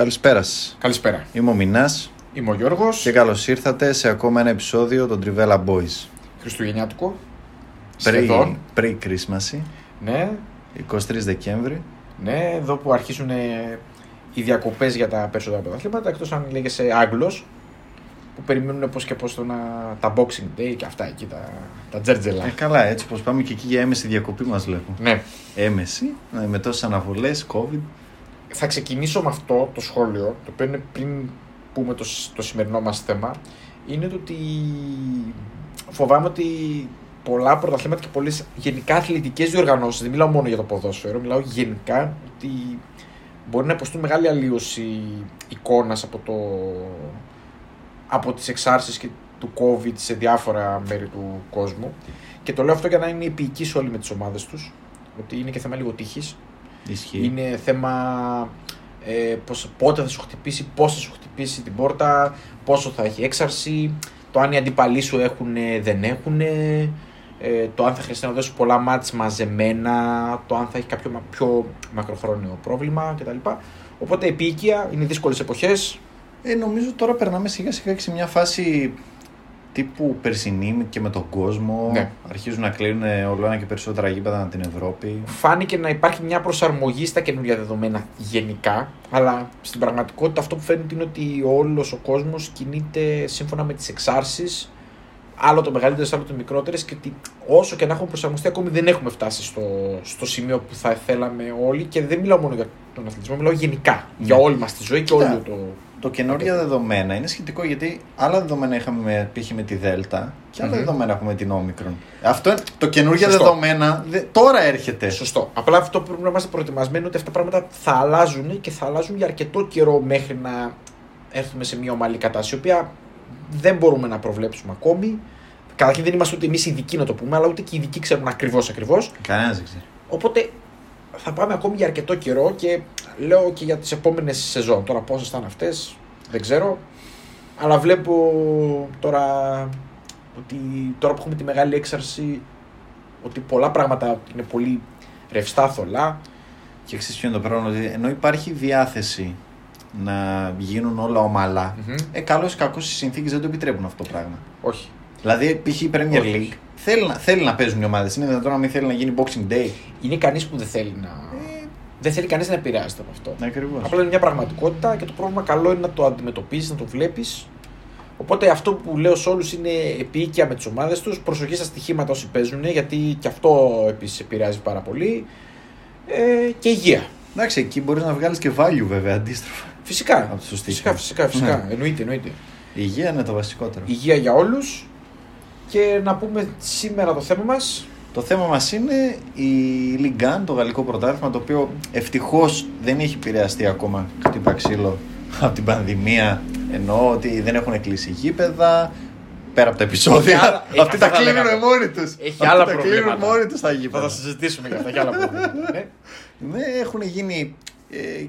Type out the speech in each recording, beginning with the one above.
Καλησπέρα σας. Καλησπέρα. Είμαι ο Μινάς Είμαι ο Γιώργος. και καλώς ήρθατε σε ακόμα ένα επεισόδιο των Trivella Boys. Χριστουγεννιάτικο. Πριν Σχεδόν. πριν Κρίσμαση, Ναι, 23 Δεκέμβρη. ναι, εδώ που αρχίζουν ε, οι διακοπές για τα περισσότερα πρωταθλήματα. Εκτός αν λέγεσαι Άγγλος. Που περιμένουν πώς και πώς τα Boxing Day και αυτά εκεί, τα, τα τζέρτζελα. Ε, καλά, έτσι πως πάμε και εκεί για έμεση διακοπή μας βλέπω. Ναι. Έμεση, ε, με τόσες αναβολές, COVID. Θα ξεκινήσω με αυτό το σχόλιο, το οποίο είναι πριν πούμε το, σ- το σημερινό μας θέμα, είναι το ότι φοβάμαι ότι πολλά πρωταθλήματα και πολλές γενικά αθλητικές διοργανώσεις, δεν μιλάω μόνο για το ποδόσφαιρο, μιλάω γενικά ότι μπορεί να υποστούν μεγάλη αλλίωση εικόνας από, το, από τις εξάρσεις και του COVID σε διάφορα μέρη του κόσμου. Και το λέω αυτό για να είναι επίοικείς όλοι με τις ομάδες τους, ότι είναι και θέμα λίγο τύχης. Ισχύει. Είναι θέμα ε, πώς, πότε θα σου χτυπήσει, πώς θα σου χτυπήσει την πόρτα, πόσο θα έχει έξαρση, το αν οι αντιπαλοί σου έχουν, δεν έχουν, ε, το αν θα χρειαστεί να δώσει πολλά μάτς μαζεμένα, το αν θα έχει κάποιο μα- πιο μακροχρόνιο πρόβλημα κτλ. Οπότε επίοικια, είναι δύσκολες εποχές. Ε, νομίζω τώρα περνάμε σιγά σιγά και σε μια φάση τύπου περσινή και με τον κόσμο. Ναι. Αρχίζουν να κλείνουν όλο ένα και περισσότερα γήπεδα ανά την Ευρώπη. Φάνηκε να υπάρχει μια προσαρμογή στα καινούργια δεδομένα γενικά, αλλά στην πραγματικότητα αυτό που φαίνεται είναι ότι όλος ο κόσμος κινείται σύμφωνα με τις εξάρσεις, άλλο το μεγαλύτερες, άλλο το μικρότερες, και ότι όσο και να έχουμε προσαρμοστεί, ακόμη δεν έχουμε φτάσει στο, στο σημείο που θα θέλαμε όλοι. Και δεν μιλάω μόνο για τον αθλητισμό, μιλάω γενικά. Για όλη μας τη ζωή και όλο Κοίτα, το. Το καινούργια δεδομένα είναι σχετικό γιατί άλλα δεδομένα είχαμε με, π.χ. με τη Δέλτα και άλλα Μμμ. δεδομένα έχουμε με την Όμικρον. Αυτό είναι, το καινούργια Σωστό. δεδομένα δε- τώρα έρχεται. Σωστό. Απλά αυτό που πρέπει να είμαστε προετοιμασμένοι ότι αυτά τα πράγματα θα αλλάζουν και θα αλλάζουν για αρκετό καιρό μέχρι να έρθουμε σε μια ομαλή κατάσταση, η οποία δεν μπορούμε να προβλέψουμε ακόμη. Καταρχήν δεν είμαστε ούτε εμείς ειδικοί να το πούμε, αλλά ούτε και οι ειδικοί ξέρουν ακριβώς ακριβώς. Κανένας δεν ξέρει. Οπότε θα πάμε ακόμη για αρκετό καιρό και λέω και για τις επόμενες σεζόν. Τώρα πόσες θα είναι αυτές δεν ξέρω. Αλλά βλέπω τώρα ότι τώρα που έχουμε τη μεγάλη έξαρση ότι πολλά πράγματα είναι πολύ ρευστά θολά. Και ξέρεις ποιο είναι το πρόβλημα, ότι ενώ υπάρχει διάθεση να γίνουν όλα ομαλά, Μμμ. ε, καλό ή κακό οι συνθήκες δεν το επιτρέπουν αυτό το πράγμα. Όχι. Δηλαδή, π.χ. η Premier Όχι. League θέλει να, θέλει να παίζουν οι ομάδες. Είναι δυνατόν να μην θέλει να γίνει Boxing Day. Είναι κανείς που δεν θέλει να... Δεν θέλει κανείς να επηρεάζεται από αυτό. Ακριβώς. Απλά είναι μια πραγματικότητα και το πρόβλημα καλό είναι να το αντιμετωπίσει, να το βλέπεις. Οπότε αυτό που λέω σε όλους είναι επίοικια με τις ομάδες τους, προσοχή στα στοιχήματα όσοι παίζουν, γιατί και αυτό επίσης επηρεάζει πάρα πολύ. Ε, και υγεία. Εντάξει, εκεί μπορείς να βγάλεις και value βέβαια αντίστροφα. Φυσικά. Από το στοίχημα. Φυσικά, φυσικά. φυσικά. Ναι. Εννοείται, εννοείται. Η υγεία είναι το βασικότερο. Υγεία για όλους. Και να πούμε σήμερα το θέμα μας. Το θέμα μας είναι η Ligue 1, το γαλλικό πρωτάθλημα, το οποίο ευτυχώς δεν έχει επηρεαστεί ακόμα χτύπα ξύλο από την πανδημία. Εννοώ ότι δεν έχουν κλείσει γήπεδα, πέρα από τα επεισόδια. Έχει άλλα- Αυτοί αυτά τα θα κλείνουν λέγαμε. μόνοι τους. Έχει Αυτοί άλλα τα κλείνουν προβλήματα. μόνοι τους τα Θα γήπεδα. τα συζητήσουμε για αυτά και άλλα προβλήματα. ναι. Ναι, έχουν γίνει ε,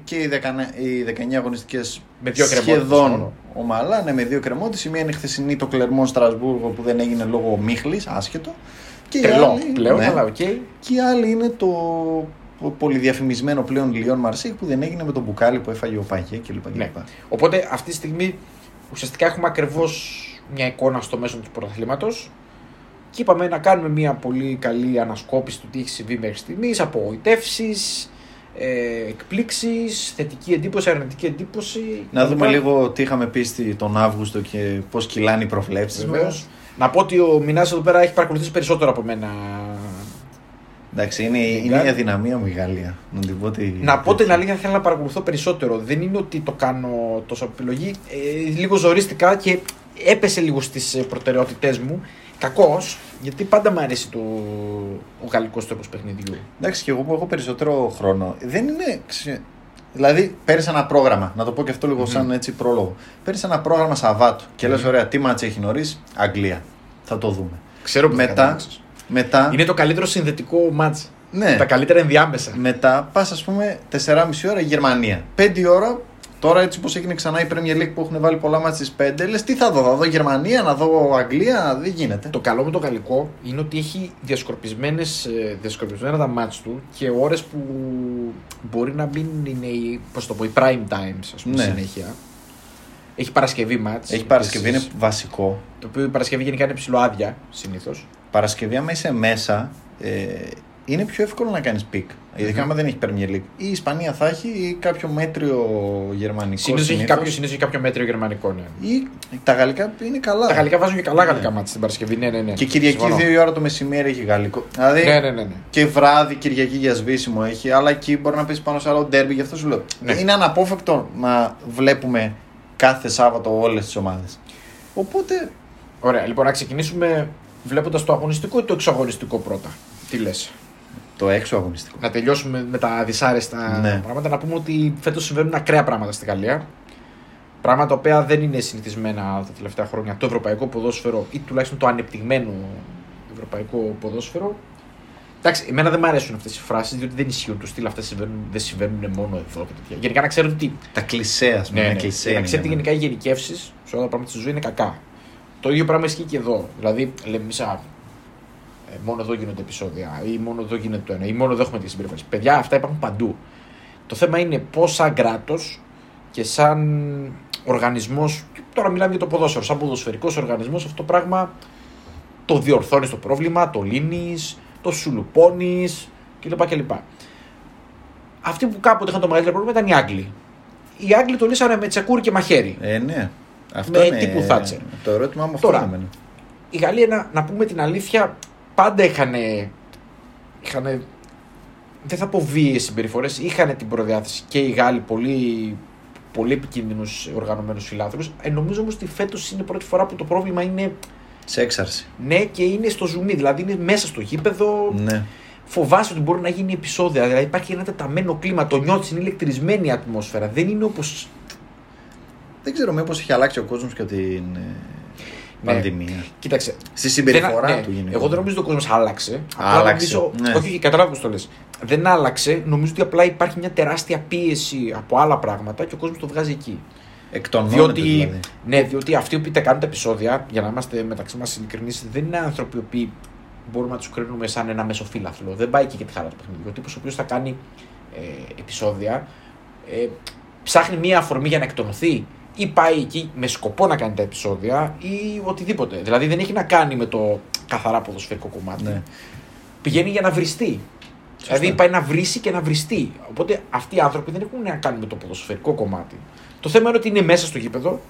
και οι, 19, οι 19 αγωνιστικές Με δύο εκκρεμότητες σχεδόν μόνο. ομαλά, ναι, με δύο εκκρεμότητες. Η μία είναι η χθεσινή το Κλερμόν Στρασβούργο που δεν έγινε λόγω ομίχλης, άσχετο. Και η Τρελό άλλη- πλέον, ναι. αλλά οκ. Και η άλλη είναι το πολυδιαφημισμένο πλέον Λιόν Μαρσέιγ που δεν έγινε με το μπουκάλι που έφαγε ο Παγιέ κλπ. Ναι. κλπ. Οπότε αυτή τη στιγμή ουσιαστικά έχουμε ακριβώς μια εικόνα στο μέσο του πρωταθλήματος. Και είπαμε να κάνουμε μια πολύ καλή ανασκόπηση του τι έχει συμβεί μέχρι στιγμής, απογοητεύσεις, ε, εκπλήξεις, θετική εντύπωση, αρνητική εντύπωση. Να δούμε κλπ. λίγο τι είχαμε πει στη- τον Αύγουστο και πώς κυλάνε οι προβλέψεις. Βεβαίως. Να πω ότι ο Μινάς εδώ πέρα έχει παρακολουθήσει περισσότερο από μένα. Εντάξει, είναι, είναι η αδυναμία μου η Γαλλία. Να την πω ότι. Να πω την αλήθεια, θέλω να παρακολουθώ περισσότερο. Δεν είναι ότι το κάνω τόσο από επιλογή. Ε, λίγο ζορίστηκα και έπεσε λίγο στις προτεραιότητές μου. Κακώ, γιατί πάντα μου αρέσει το, ο γαλλικός τρόπος παιχνιδιού. Εντάξει, και εγώ που έχω περισσότερο χρόνο. Δεν είναι. ξε- Δηλαδή, παίρνει ένα πρόγραμμα, να το πω και αυτό λίγο σαν έτσι πρόλογο. Παίρνει ένα πρόγραμμα Σαββάτου και λες: Ωραία, τι μάτσα έχει νωρίς, Αγγλία. Θα το δούμε. Ξέρω που θα Μετά, καταλήξεις. μετά, Είναι το καλύτερο συνδετικό μάτς. Ναι. Τα καλύτερα ενδιάμεσα. μετά πας, ας πούμε, 4,5 ώρα η Γερμανία. 5 ώρα, τώρα έτσι όπως έγινε ξανά η Premier League που έχουν βάλει πολλά μάτια στις 5, λες τι θα δω, θα δω Γερμανία, να δω Αγγλία, δεν γίνεται. Το καλό με το γαλλικό είναι ότι έχει διασκορπισμένες, ε, διασκορπισμένα τα μάτς του και ώρες που μπορεί να μην είναι οι, πώς το πω, οι prime times ας πούμε Ναι. συνέχεια. Έχει Παρασκευή μάτς. Έχει Παρασκευή, είναι επίσης, βασικό. Το οποίο η Παρασκευή γενικά είναι ψιλοάδεια συνήθως. Παρασκευή, άμα είσαι μέσα, ε, είναι πιο εύκολο να κάνεις pick. Ειδικά άμα δεν έχει Premier League. Η Ισπανία θα έχει ή κάποιο μέτριο γερμανικό. Συνήθως έχει, συνήθως. κάποιο, συνήθως έχει κάποιο μέτριο γερμανικό. Ναι. Ή τα γαλλικά είναι καλά. Τα γαλλικά βάζουν και καλά Ναι. γαλλικά μάτς την Παρασκευή. Ναι, ναι, ναι. Και Κυριακή Συμφωνώ. 2 η ώρα το μεσημέρι έχει γαλλικό. Δηλαδή Ναι, ναι, ναι. ναι. και βράδυ Κυριακή για σβήσιμο έχει, αλλά εκεί μπορεί να πέσει πάνω σε άλλο ντέρμπι, γι' αυτό σου λέω. Ναι. Είναι αναπόφευκτο να βλέπουμε κάθε Σάββατο όλες τις ομάδες. Οπότε Ωραία, λοιπόν, να ξεκινήσουμε βλέποντας το αγωνιστικό ή το εξωαγωνιστικό πρώτα. Τι λες; Το έξω αγωνιστικό. να τελειώσουμε με τα δυσάρεστα Ναι. πράγματα. Να πούμε ότι φέτος συμβαίνουν ακραία πράγματα στη Γαλλία. Πράγματα τα οποία δεν είναι συνηθισμένα τα τελευταία χρόνια. Το ευρωπαϊκό ποδόσφαιρο ή τουλάχιστον το ανεπτυγμένο ευρωπαϊκό ποδόσφαιρο. Εντάξει, εμένα δεν μου αρέσουν αυτές οι φράσεις διότι δεν ισχύουν. Του στυλ αυτέ συμβαίνουν, δεν συμβαίνουν μόνο εδώ και τέτοια. Γενικά να ξέρετε ότι. Τα κλισέ, ας πούμε. Ναι, ένα ναι, κλισέ να είναι ξέρετε για μένα. γενικά οι γενικεύσεις σε όλα τα πράγματα στη ζωή είναι κακά. Το ίδιο πράγμα ισχύει και εδώ. Δηλαδή, λέμε εμείς, α, ε, μόνο εδώ γίνονται επεισόδια, ή μόνο εδώ γίνεται το ένα, ή μόνο εδώ έχουμε τι συμπεριφορέ. Παιδιά, αυτά υπάρχουν παντού. Το θέμα είναι πώς σαν κράτος και σαν οργανισμός, τώρα μιλάμε για το ποδόσφαιρο, σαν ποδοσφαιρικός οργανισμός, αυτό το πράγμα το διορθώνεις το πρόβλημα, το λύνεις, το σουλουπώνεις κλπ. κλπ. Αυτοί που κάποτε είχαν το μεγαλύτερο πρόβλημα ήταν οι Άγγλοι. Οι Άγγλοι το λύσανε με τσεκούρι και μαχαίρι. Ε, ναι. Αυτό Με είναι τύπου Thatcher. Το ερώτημά μου αυτό Τώρα. είναι εμένα. η Γαλλία, να, να πούμε την αλήθεια, πάντα είχαν. είχαν δεν θα πω βίαιες συμπεριφορές. Είχαν την προδιάθεση και οι Γάλλοι πολύ, πολύ επικίνδυνους οργανωμένους φιλάθλους. Ε, νομίζω όμως ότι φέτος είναι η πρώτη φορά που το πρόβλημα είναι Σε έξαρση. ναι και είναι στο ζουμί. Δηλαδή είναι μέσα στο γήπεδο. Ναι. Φοβάσαι ότι μπορεί να γίνει επεισόδια. Δηλαδή υπάρχει ένα τεταμένο κλίμα. Το νιώθεις, είναι ηλεκτρισμένη η ατμόσφαιρα. Δεν είναι όπως. Δεν ξέρω μήπω έχει αλλάξει ο κόσμος και την ε, Ναι. πανδημία. Κοίταξε. Στη συμπεριφορά Δεν- ναι, του γενικά. Εγώ δεν νομίζω ότι ο κόσμος άλλαξε. Απλά Άλλαξε, Νομίζω, ναι. Όχι, όχι, καταλάβω πώς το λες. Δεν άλλαξε. Νομίζω ότι απλά υπάρχει μια τεράστια πίεση από άλλα πράγματα και ο κόσμος το βγάζει εκεί. Εκτονώνεται Διότι, δηλαδή. ναι, διότι αυτοί που είτε κάνουν τα επεισόδια, για να είμαστε μεταξύ μας ειλικρινείς, δεν είναι άνθρωποι οι οποίοι μπορούμε να τους κρίνουμε σαν ένα μεσοφύλαθλο. Δεν πάει εκεί για τη χαρά του παιχνιδιού. Ο τύπος ο οποίος θα κάνει ε, επεισόδια ε, ψάχνει μία αφορμή για να εκτονωθεί ή πάει εκεί με σκοπό να κάνει τα επεισόδια ή οτιδήποτε. Δηλαδή δεν έχει να κάνει με το καθαρά ποδοσφαιρικό κομμάτι. Ναι. Πηγαίνει για να βριστεί. Δηλαδή πάει να βρίσει και να βριστεί. Οπότε αυτοί οι άνθρωποι δεν έχουν να κάνουν με το ποδοσφαιρικό κομμάτι. Το θέμα είναι ότι είναι μέσα στο γήπεδο,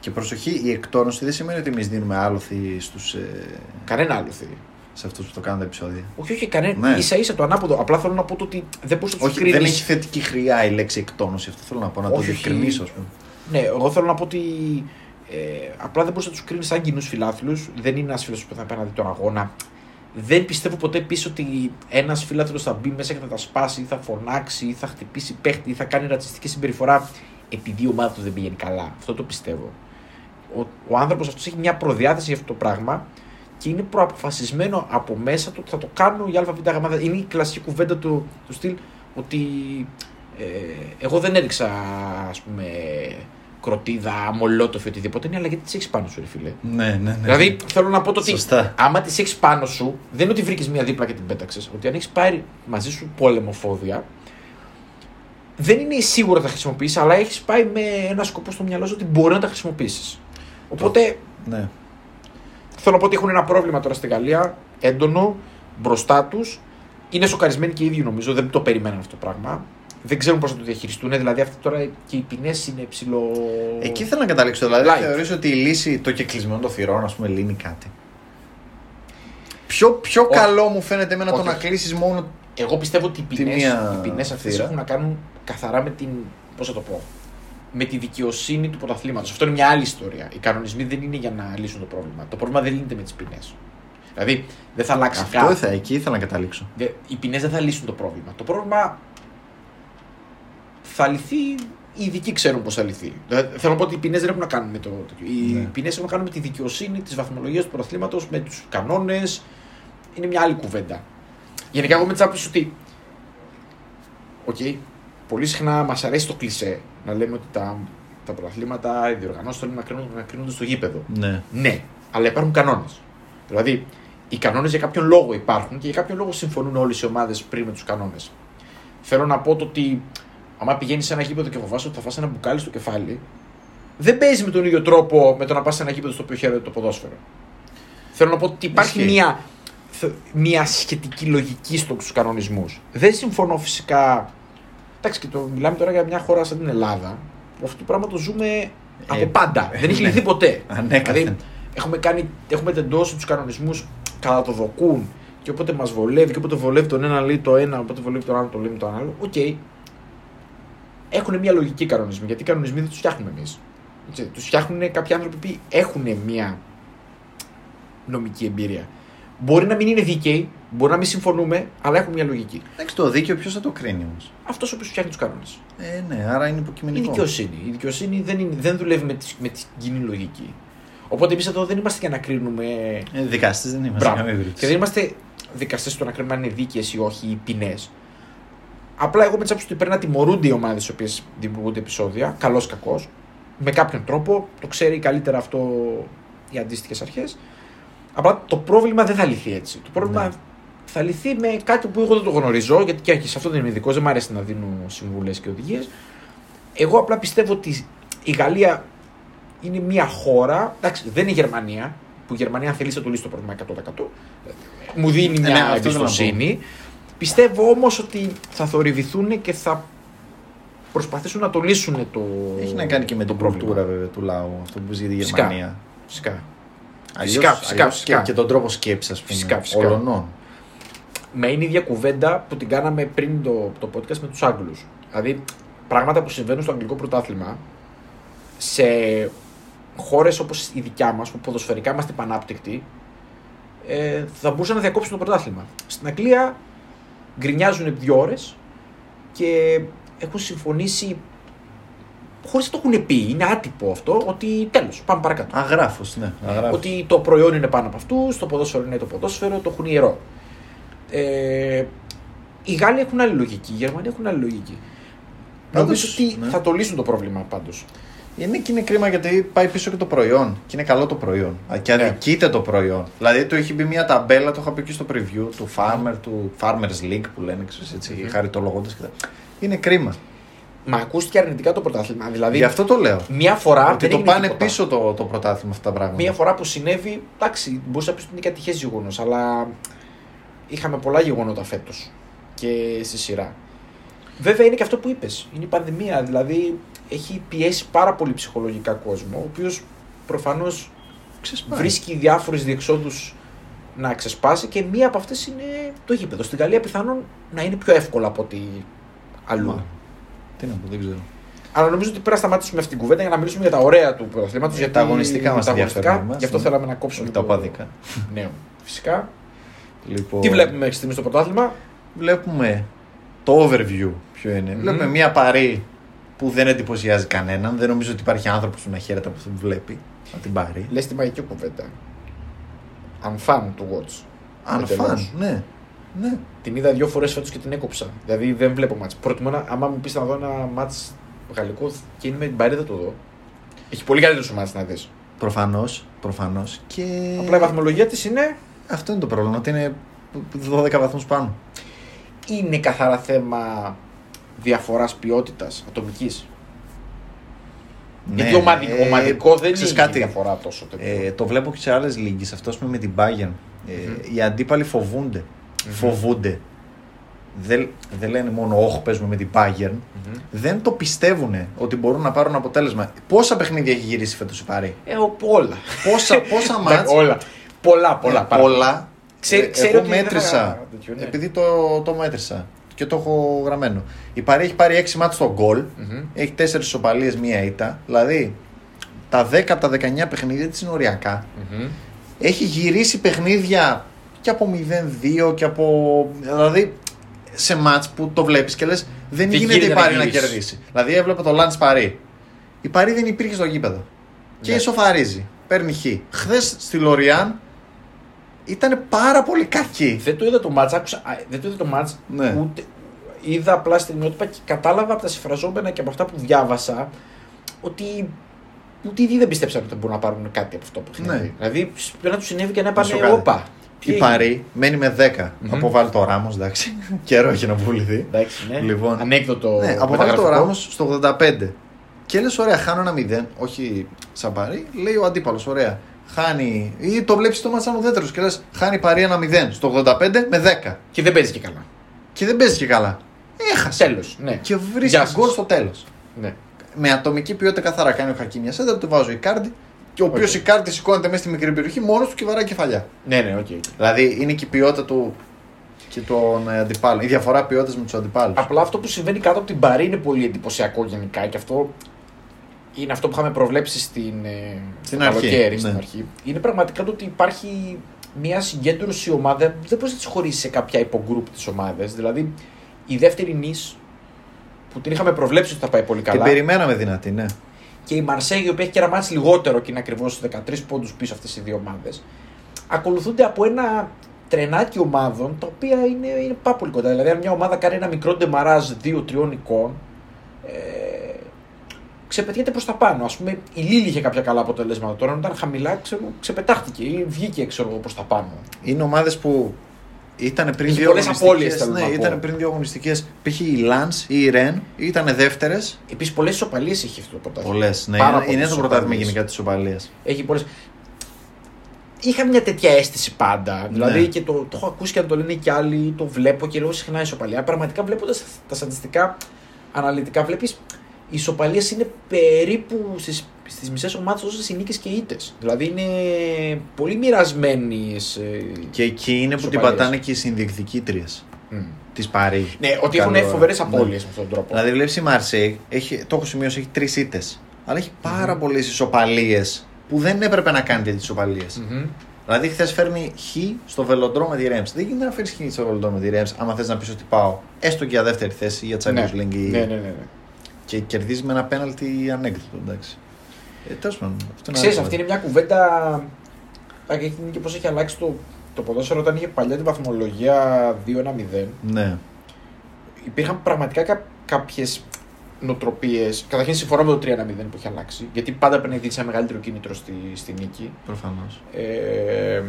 Και προσοχή, η εκτόνωση δεν σημαίνει ότι εμείς δίνουμε άλοθη στους, ε, κανένα άλλο θέλει. σε αυτούς που το κάνουν τα επεισόδια. Όχι, όχι, κανένα. Ναι. ίσα ίσα το ανάποδο. Απλά θέλω να πω το ότι δεν μπορείς να τους Όχι, κρίνεις. δεν έχει θετική χρειά η λέξη εκτόνωση. Αυτό θέλω να πω, να το Όχι, όχι. διευκρινίσω, ας πούμε. Ναι, εγώ θέλω να πω ότι ε, απλά δεν μπορείς να τους κρίνεις σαν κοινούς φιλάθλους. Δεν είναι ένας φίλος που θα πάει να δει τον αγώνα. Δεν πιστεύω ποτέ επίση ότι ένας φίλαθλο θα μπει μέσα και θα τα σπάσει ή θα φωνάξει ή θα χτυπήσει παίχτη ή θα κάνει ρατσιστική συμπεριφορά επειδή η ομάδα του δεν πηγαίνει καλά. Αυτό το πιστεύω. Ο, ο άνθρωπος αυτός έχει μια προδιάθεση για αυτό το πράγμα και είναι προαποφασισμένο από μέσα του ότι θα το κάνω η ΑΒΓ. Είναι η κλασική κουβέντα του, του στυλ ότι ε, εγώ δεν έριξα ας πούμε κροτίδα, μολότοφι, οτιδήποτε. Ναι, αλλά γιατί τις έχεις πάνω σου, ρε φίλε; Ναι, ναι, ναι. Δηλαδή θέλω να πω το ότι Σωστά. άμα τις έχεις πάνω σου, δεν είναι ότι βρήκες μία δίπλα και την πέταξες. Ότι αν έχεις πάρει μαζί σου πόλεμοφόδια, δεν είναι σίγουρο ότι θα χρησιμοποιήσεις, αλλά έχεις πάει με ένα σκοπό στο μυαλό σου ότι μπορεί να τα χρησιμοποιήσεις. Οπότε ναι. θέλω να πω ότι έχουν ένα πρόβλημα τώρα στη Γαλλία, έντονο, μπροστά τους. Είναι σοκαρισμένοι και οι ίδιοι νομίζω, δεν το περιμέναν αυτό το πράγμα. Δεν ξέρουν πώς θα το διαχειριστούν. Δηλαδή, αυτή τώρα και οι ποινές είναι ψηλό. Εκεί θέλω να καταλήξω. Δηλαδή, Light. θεωρείς ότι η λύση, το κεκλεισμένο των θυρών, ας πούμε, λύνει κάτι; Πιο, πιο Όχι. καλό μου φαίνεται εμένα το Όχι, να όχι. κλείσεις μόνο. Εγώ πιστεύω ότι οι Τη ποινές, μία οι ποινές αυτές θύρα. έχουν να κάνουν καθαρά με την. Πώς θα το πω; Με τη δικαιοσύνη του πρωταθλήματος. Αυτό είναι μια άλλη ιστορία. Οι κανονισμοί δεν είναι για να λύσουν το πρόβλημα. Το πρόβλημα δεν λύνεται με τις ποινές. Δηλαδή δεν θα αλλάξει Αυτό κάτι. θα, εκεί ήθελα να καταλήξω. Δε- Οι ποινές δεν θα λύσουν το πρόβλημα. Το πρόβλημα θα λυθεί. Οι ειδικοί ξέρουν πώς θα λυθεί. Δηλαδή, θέλω να πω ότι οι ποινές δεν έχουν να κάνουν με το. τέτοιο. Οι Ναι. ποινές έχουν να κάνουν με τη δικαιοσύνη τη βαθμολογία του πρωταθλήματος, με τους κανόνες. Είναι μια άλλη κουβέντα. Γενικά, εγώ με την άποψη ότι. Οκ, πολύ συχνά μας αρέσει το κλισέ να λέμε ότι τα, τα πρωταθλήματα, οι διοργανώσεις θέλουν να, κρίνουν, να κρίνονται στο γήπεδο. Ναι. Ναι, αλλά υπάρχουν κανόνες. Δηλαδή, οι κανόνες για κάποιον λόγο υπάρχουν και για κάποιον λόγο συμφωνούν όλες οι ομάδες πριν με τους κανόνες. Θέλω να πω το ότι, άμα πηγαίνεις σε ένα γήπεδο και φοβάσαι ότι θα φας ένα μπουκάλι στο κεφάλι, δεν παίζεις με τον ίδιο τρόπο με το να πας σε ένα γήπεδο στο οποίο χαίρεται το ποδόσφαιρο. Θέλω να πω ότι υπάρχει Ισχύει. μια, θε- μια σχετική λογική στους κανονισμούς. Δεν συμφωνώ φυσικά. Εντάξει, και το μιλάμε τώρα για μια χώρα σαν την Ελλάδα, που αυτό το πράγμα το ζούμε από πάντα. δεν έχει ναι. λυθεί ποτέ. Ανέκαθεν. Δηλαδή, έχουμε, κάνει, έχουμε τεντώσει τους κανονισμούς κατά το δοκούν και όποτε μας βολεύει και όποτε βολεύει τον ένα λέει το ένα, όποτε βολεύει τον άλλο το λέει το άλλο. Οκ. Έχουν μια λογική οι κανονισμοί, γιατί οι κανονισμοί δεν τους φτιάχνουμε εμείς. Τους φτιάχνουν κάποιοι άνθρωποι που έχουν μια νομική εμπειρία. Μπορεί να μην είναι δίκαιοι, μπορεί να μην συμφωνούμε, αλλά έχουν μια λογική. Εντάξει, το δίκαιο ποιος θα το κρίνει όμως; Αυτός ο οποίος φτιάχνει τους κανόνες. Ε, ναι, άρα είναι Η υποκειμενικό. δικαιοσύνη. Η δικαιοσύνη δεν, είναι, δεν δουλεύει με, τη- με την κοινή λογική. Οπότε εμείς εδώ δεν είμαστε για να κρίνουμε Ε, Δικαστή δεν είμαστε. Μπράβο. καμία Και περίπτωση. δεν είμαστε δικαστές στο να κρίνουμε αν είναι δίκαιες ή όχι οι ποινές. Απλά εγώ με τη άποψη ότι πρέπει να τιμωρούνται οι ομάδες οι οποίες δημιουργούνται επεισόδια, καλός ή κακός, με κάποιον τρόπο. Το ξέρει καλύτερα αυτό οι αντίστοιχες αρχές. Απλά το πρόβλημα δεν θα λυθεί έτσι. Το πρόβλημα Ναι. θα λυθεί με κάτι που εγώ δεν το γνωρίζω, γιατί και σε αυτό δεν είμαι ειδικός, δεν μου αρέσει να δίνω συμβουλές και οδηγίες. Εγώ απλά πιστεύω ότι η Γαλλία είναι μια χώρα, εντάξει, δεν είναι η Γερμανία, που η Γερμανία αν θέλεις θα το λύσει το πρόβλημα 100%. Μου δίνει Ναι, μια ναι, αυτό θέλω να εμπιστοσύνη. Πιστεύω όμως ότι θα θορυβηθούν και θα προσπαθήσουν να το λύσουν το. Έχει να κάνει και με το την πρόβλημα. κουλτούρα βέβαια του λαού, αυτό που ζεις η Φυσικά. Γερμανία. Φυσικά. Αλλιώς- Φυσικά, φυσικά, αλλιώς φυσικά. Και, και τον τρόπο σκέψης, ας πούμε. Φυσικά, φυσικά. Ολονών. Με είναι η ίδια κουβέντα που την κάναμε πριν το, το podcast με τους Άγγλους. Δηλαδή, πράγματα που συμβαίνουν στο αγγλικό πρωτάθλημα σε χώρες όπως η δικιά μας, που ποδοσφαιρικά είμαστε πανάπτυκτοι, ε, θα μπορούσαν να διακόψουν το πρωτάθλημα. Στην Αγγλία γκρινιάζουν δύο ώρες και έχουν συμφωνήσει χωρίς να το έχουν πει. Είναι άτυπο αυτό ότι τέλος, πάμε παρακάτω. Αγράφος, ναι. Αγράφος. Ότι το προϊόν είναι πάνω από αυτού, το ποδόσφαιρο είναι το ποδόσφαιρο, το έχουν ιερό. Ε, οι Γάλλοι έχουν άλλη λογική, οι Γερμανοί έχουν άλλη λογική. Πάντως, Νομίζω ότι ναι. θα το λύσουν το πρόβλημα πάντως. Είναι και είναι κρίμα γιατί πάει πίσω και το προϊόν. Και είναι καλό το προϊόν. Α, Και Ναι. αδικείται το προϊόν. Δηλαδή του έχει μπει μια ταμπέλα, το είχα πει και στο preview του Farmer, του Farmers League που λένε, ξέρεις, έτσι, Μμμ. χαριτολογώντας και τα. Είναι κρίμα. Μα ακούστηκε αρνητικά το πρωτάθλημα. Δηλαδή, Γι' αυτό το λέω. μία φορά. ότι δεν το έγινε πάνε τίποτα. πίσω το, το πρωτάθλημα αυτά τα πράγματα. Μία φορά που συνέβη, εντάξει, μπορούσα να πεις ότι είναι και ατυχέ γεγονός, αλλά είχαμε πολλά γεγονότα φέτος και στη σειρά. Βέβαια είναι και αυτό που είπες. Είναι η πανδημία. Δηλαδή έχει πιέσει πάρα πολύ ψυχολογικά κόσμο, ο οποίος προφανώς Ξεσπάει. βρίσκει διάφορε διεξόδους να ξεσπάσει και μία από αυτές είναι το γήπεδο. Στην Γαλλία πιθανόν να είναι πιο εύκολα από ότι αλλού. Μα, Τι να πω, δεν ξέρω. Αλλά νομίζω ότι πρέπει να σταματήσουμε αυτή την κουβέντα για να μιλήσουμε για τα ωραία του πρωταθλήματος. Για τα αγωνιστικά μας ενδιαφέρουν εμάς, Γι' αυτό ναι. θέλαμε να κόψουμε Όχι τα το οπαδικά. νέο. Φυσικά. Λοιπόν, Τι βλέπουμε μέχρι στιγμής στο πρωτάθλημα; Βλέπουμε το overview ποιο είναι. Μμμ. Βλέπουμε μια παρή που δεν εντυπωσιάζει κανέναν. Δεν νομίζω ότι υπάρχει άνθρωπος που να χαίρεται από αυτό που βλέπει. Από την παρή. Λες τη μαγική κουβέντα. Unfun to watch. Αν Εντελώς. φαν, ναι. ναι. Την είδα δύο φορές φέτος και την έκοψα. Δηλαδή δεν βλέπω μάτς. Προτιμώ να, άμα μου πεις να δω ένα μάτς γαλλικό και είναι με την παρή, δεν το δω. Έχει πολύ καλύτερο μάτς να δεις. Προφανώς. Προφανώς. Και Απλά η βαθμολογία της είναι. αυτό είναι το πρόβλημα. Ότι είναι 12 βαθμούς πάνω. Είναι καθαρά θέμα διαφοράς ποιότητας ατομικής. Ναι, Γιατί ομαδικό, ε, ομαδικό δεν ξέρεις είναι κάτι. διαφορά τόσο τέτοιο. Ε, το βλέπω και σε άλλες λίγε. Αυτό ας πούμε, με την Bayern. Ε, Μμμ. Οι αντίπαλοι φοβούνται. Φοβούνται. Δεν, δεν λένε μόνο Όχι, παίζουμε με την Bayern. Μμμ. Δεν το πιστεύουν ότι μπορούν να πάρουν αποτέλεσμα. Πόσα παιχνίδια έχει γυρίσει φέτος η Παρή. Ε, ο- όλα. Πόσα, πόσα μάτς; όλα. Πολλά, πολλά. Ε, πάρα πολλά. Ξέρει- Ε, ξέρει εγώ ότι δεν θα- μέτρησα. τέτοιο, ναι. Επειδή το, το μέτρησα και το έχω γραμμένο. Η Παρή έχει πάρει 6 μάτς στο γκολ. Μμμ. Έχει 4 ισοπαλίες, μία ήττα. Δηλαδή τα 10 από τα 19 παιχνίδια της είναι οριακά. Μμμ. Έχει γυρίσει παιχνίδια και από 0-2 και από. Δηλαδή σε μάτς που το βλέπεις και λες δεν Δεν γίνεται η γίνεται να Παρή να γυρίσεις. κερδίσει. Δηλαδή έβλεπε το Λαντ Παρή. Η Παρή δεν υπήρχε στο γήπεδο. Και Ναι. ισοφαρίζει. Παίρνει χ. Χθες στη Λοριάν ήταν πάρα πολύ κακή. Δεν το είδα το μάτς, άκουσα, α, δεν το είδα το μάτς, Ναι. ούτε, είδα απλά στιγμιότυπα και κατάλαβα από τα συμφραζόμενα και από αυτά που διάβασα ότι ούτε οι ίδιοι δεν πίστεψαν ότι μπορούν να πάρουν κάτι από αυτό το παιχνίδι. Ναι. Δηλαδή πρέπει να τους συνέβη και να Να σου πάνε κάνει. όπα. Τι Η έγινε; Παρή μένει με 10. Μμμ. Αποβάλει το Ράμος, εντάξει. Καιρό έχει να πουληθεί. Εντάξει, ναι. Λοιπόν. Ανέκδοτο. Ναι, αποβάλλει το μεταγραφικό. Ράμος στο 85. Και λες, ωραία, χάνω ένα 0. Όχι σαν Παρή. Λέει ο αντίπαλος, ωραία. Χάνει. ή το βλέπεις το μάτσα ουδέτερο και λες, χάνει Παρή ένα 0 στο 85 με 10. Και δεν παίζει και καλά. Και δεν παίζει και καλά. Έχασες. Τέλος. Ναι. Και Γεια βρίσκει σας. γκολ στο τέλος. Ναι. Με ατομική ποιότητα καθαρά κάνει ο Χακίμια Σέντερ, του βάζω η κάρτη. Και ο οποίος Οκ. η κάρτη σηκώνεται μέσα στη μικρή περιοχή μόνος του και βαράει κεφαλιά. Ναι, ναι, οκ. Δηλαδή είναι και η ποιότητα του και των ε, αντιπάλων. Η διαφορά ποιότητας με τους αντιπάλους. Απλά αυτό που συμβαίνει κάτω από την Παρή είναι πολύ εντυπωσιακό γενικά και αυτό είναι αυτό που είχαμε προβλέψει στην, ε, Στην στο αρχή, καλοκαίρι, ναι. στην αρχή. Είναι πραγματικά το ότι υπάρχει μια συγκέντρωση ομάδα, δεν μπορείς να τη χωρίσεις σε κάποια υπογκρουπ τη ομάδα. Δηλαδή η δεύτερη νης που την είχαμε προβλέψει ότι θα πάει πολύ Την καλά. περιμέναμε δυνατή, ναι. και η Μαρσέγη, η οποία έχει και ένα μάτς λιγότερο και είναι ακριβώς 13 πόντους πίσω αυτές οι δύο ομάδες, ακολουθούνται από ένα τρενάκι ομάδων τα οποία είναι, είναι πάρα πολύ κοντά. Δηλαδή, αν μια ομάδα κάνει ένα μικρό ντεμαράζ 2-3 εικόν, ε, ξεπετιέται προς τα πάνω. Α πούμε, η Λίλη είχε κάποια καλά αποτελέσματα τώρα, όταν ήταν χαμηλά, ξέρω, ξεπετάχτηκε ή βγήκε προς τα πάνω. Είναι ομάδες που ήταν πριν Είχε δύο πολλές αγωνιστικές, απώλειες, θέλω Ναι, να πω. ήταν πριν δύο αγωνιστικές. Π.χ. η Λανς ή η Ρεν ήταν δεύτερες. Επίσης, πολλές ισοπαλίες έχει αυτό το πρωτάθλημα. Πολλές. Ναι, Πάρα είναι, πολλές είναι το πρωτάθλημα ισοπαλίες. γενικά της Οπαλία. Έχει πολλές. Είχα μια τέτοια αίσθηση πάντα. Δηλαδή Ναι. και το, το έχω ακούσει και να το λένε κι άλλοι, το βλέπω και λέω συχνά ισοπαλία. Πραγματικά βλέποντας τα στατιστικά αναλυτικά, βλέπεις οι ισοπαλίες είναι περίπου στις στις μισές ομάδες όσες οι νίκες και οι ήττες. Δηλαδή είναι πολύ μοιρασμένοι. Και εκεί είναι που την Ισοπαλίες. πατάνε και οι συνδιεκδικήτριες Mm. της Παρή. Ναι, ότι Καλό, έχουν φοβερές ναι. απώλειες με αυτόν τον τρόπο. Δηλαδή βλέπεις η Μαρσέη, έχει, το έχω σημειώσει, έχει τρεις ήττες. Αλλά έχει πάρα πολλές ισοπαλίες που δεν έπρεπε να κάνει τέτοιες ισοπαλίες. Μμμ. Δηλαδή, χθες φέρνει χ στο βελοντρό με τη Ρέμς. Δεν γίνεται να φέρεις χ στο βελοντρό με τη Ρέμς, άμα θες να πεις ότι πάω έστω και για δεύτερη θέση για Champions Ναι. League. ή- Ναι, ναι, ναι, ναι. Και κερδίζει με ένα πέναλτι ανέκδοτο, εντάξει. Ε, τέλος πάντων. Αυτό είναι Ξέρεις, άλλο αυτή είναι μια κουβέντα. Έχει και πώς έχει αλλάξει το, το ποδόσφαιρο όταν είχε παλιά την βαθμολογία 2-1-0. Ναι. Υπήρχαν πραγματικά κα, κάποιες νοοτροπίες. Καταρχήν συμφωνώ με το 3-1-0 που έχει αλλάξει. Γιατί πάντα πρέπει να δείξει ένα μεγαλύτερο κίνητρο στη, στη νίκη. Προφανώς. Ε,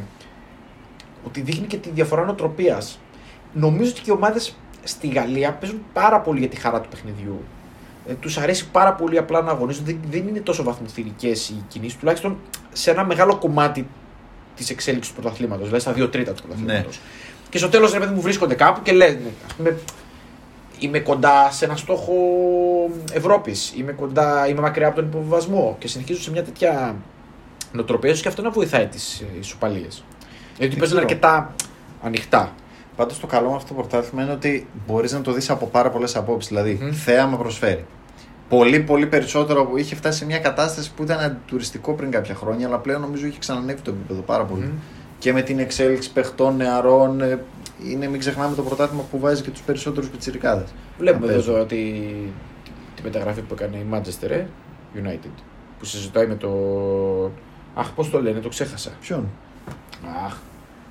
ότι δείχνει και τη διαφορά νοοτροπίας. Νομίζω ότι και οι ομάδες στη Γαλλία παίζουν πάρα πολύ για τη χαρά του παιχνιδιού. Ε, τους αρέσει πάρα πολύ απλά να αγωνίζονται. Δεν, δεν είναι τόσο βαθμοθυρικές οι κινήσεις, τουλάχιστον σε ένα μεγάλο κομμάτι της εξέλιξης του πρωταθλήματος, δηλαδή στα δύο τρίτα του πρωταθλήματος. Και στο τέλος, ρε παιδί μου, βρίσκονται κάπου και λένε, ας πούμε, είμαι κοντά σε ένα στόχο Ευρώπης. Είμαι, κοντά, είμαι μακριά από τον υποβιβασμό. Και συνεχίζουν σε μια τέτοια νοοτροπία, ίσως και αυτό να βοηθάει τις ισοπαλίες. Γιατί Δεν παίζουν ξέρω. αρκετά ανοιχτά. Πάντως το καλό με αυτό το πρωτάθλημα είναι ότι μπορείς να το δεις από πάρα πολλές απόψεις. Δηλαδή, Μμμ. θέαμα προσφέρει. Πολύ, πολύ περισσότερο που είχε φτάσει σε μια κατάσταση που ήταν αντιτουριστικό πριν κάποια χρόνια, αλλά πλέον νομίζω έχει ξανανεύει το επίπεδο πάρα πολύ. Μμμ. Και με την εξέλιξη παιχτών, νεαρών, ε, είναι, μην ξεχνάμε το πρωτάθλημα που βάζει και τους περισσότερους πιτσιρικάδες. Βλέπουμε Να εδώ παίζουν. τώρα τη, τη μεταγραφή που έκανε η Manchester ε, United. Που συζητάει με το. Αχ, πώς το λένε, το ξέχασα. Ποιον; Αχ.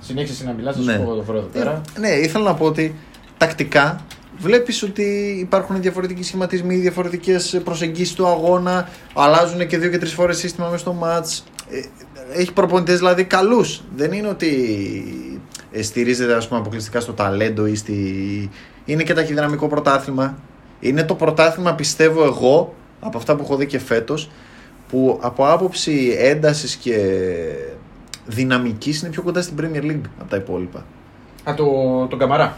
Συνέχισε εσύ να μιλάς, θα Ναι. σου πω εγώ το βρω εδώ πέρα. Ε, ναι, ήθελα να πω ότι τακτικά βλέπεις ότι υπάρχουν διαφορετικοί σχηματισμοί, διαφορετικές προσεγγίσεις του αγώνα, αλλάζουν και δύο και τρεις φορές σύστημα μέσα στο μάτς. Έχει προπονητές δηλαδή καλούς. Δεν είναι ότι ε, στηρίζεται ας πούμε, αποκλειστικά στο ταλέντο ή στη. Είναι και ταχυδυναμικό πρωτάθλημα. Είναι το πρωτάθλημα, πιστεύω εγώ, από αυτά που έχω δει και φέτος, που από άποψη έντασης και δυναμικής είναι πιο κοντά στην Premier League από τα υπόλοιπα. Α, το, τον Καμαρά.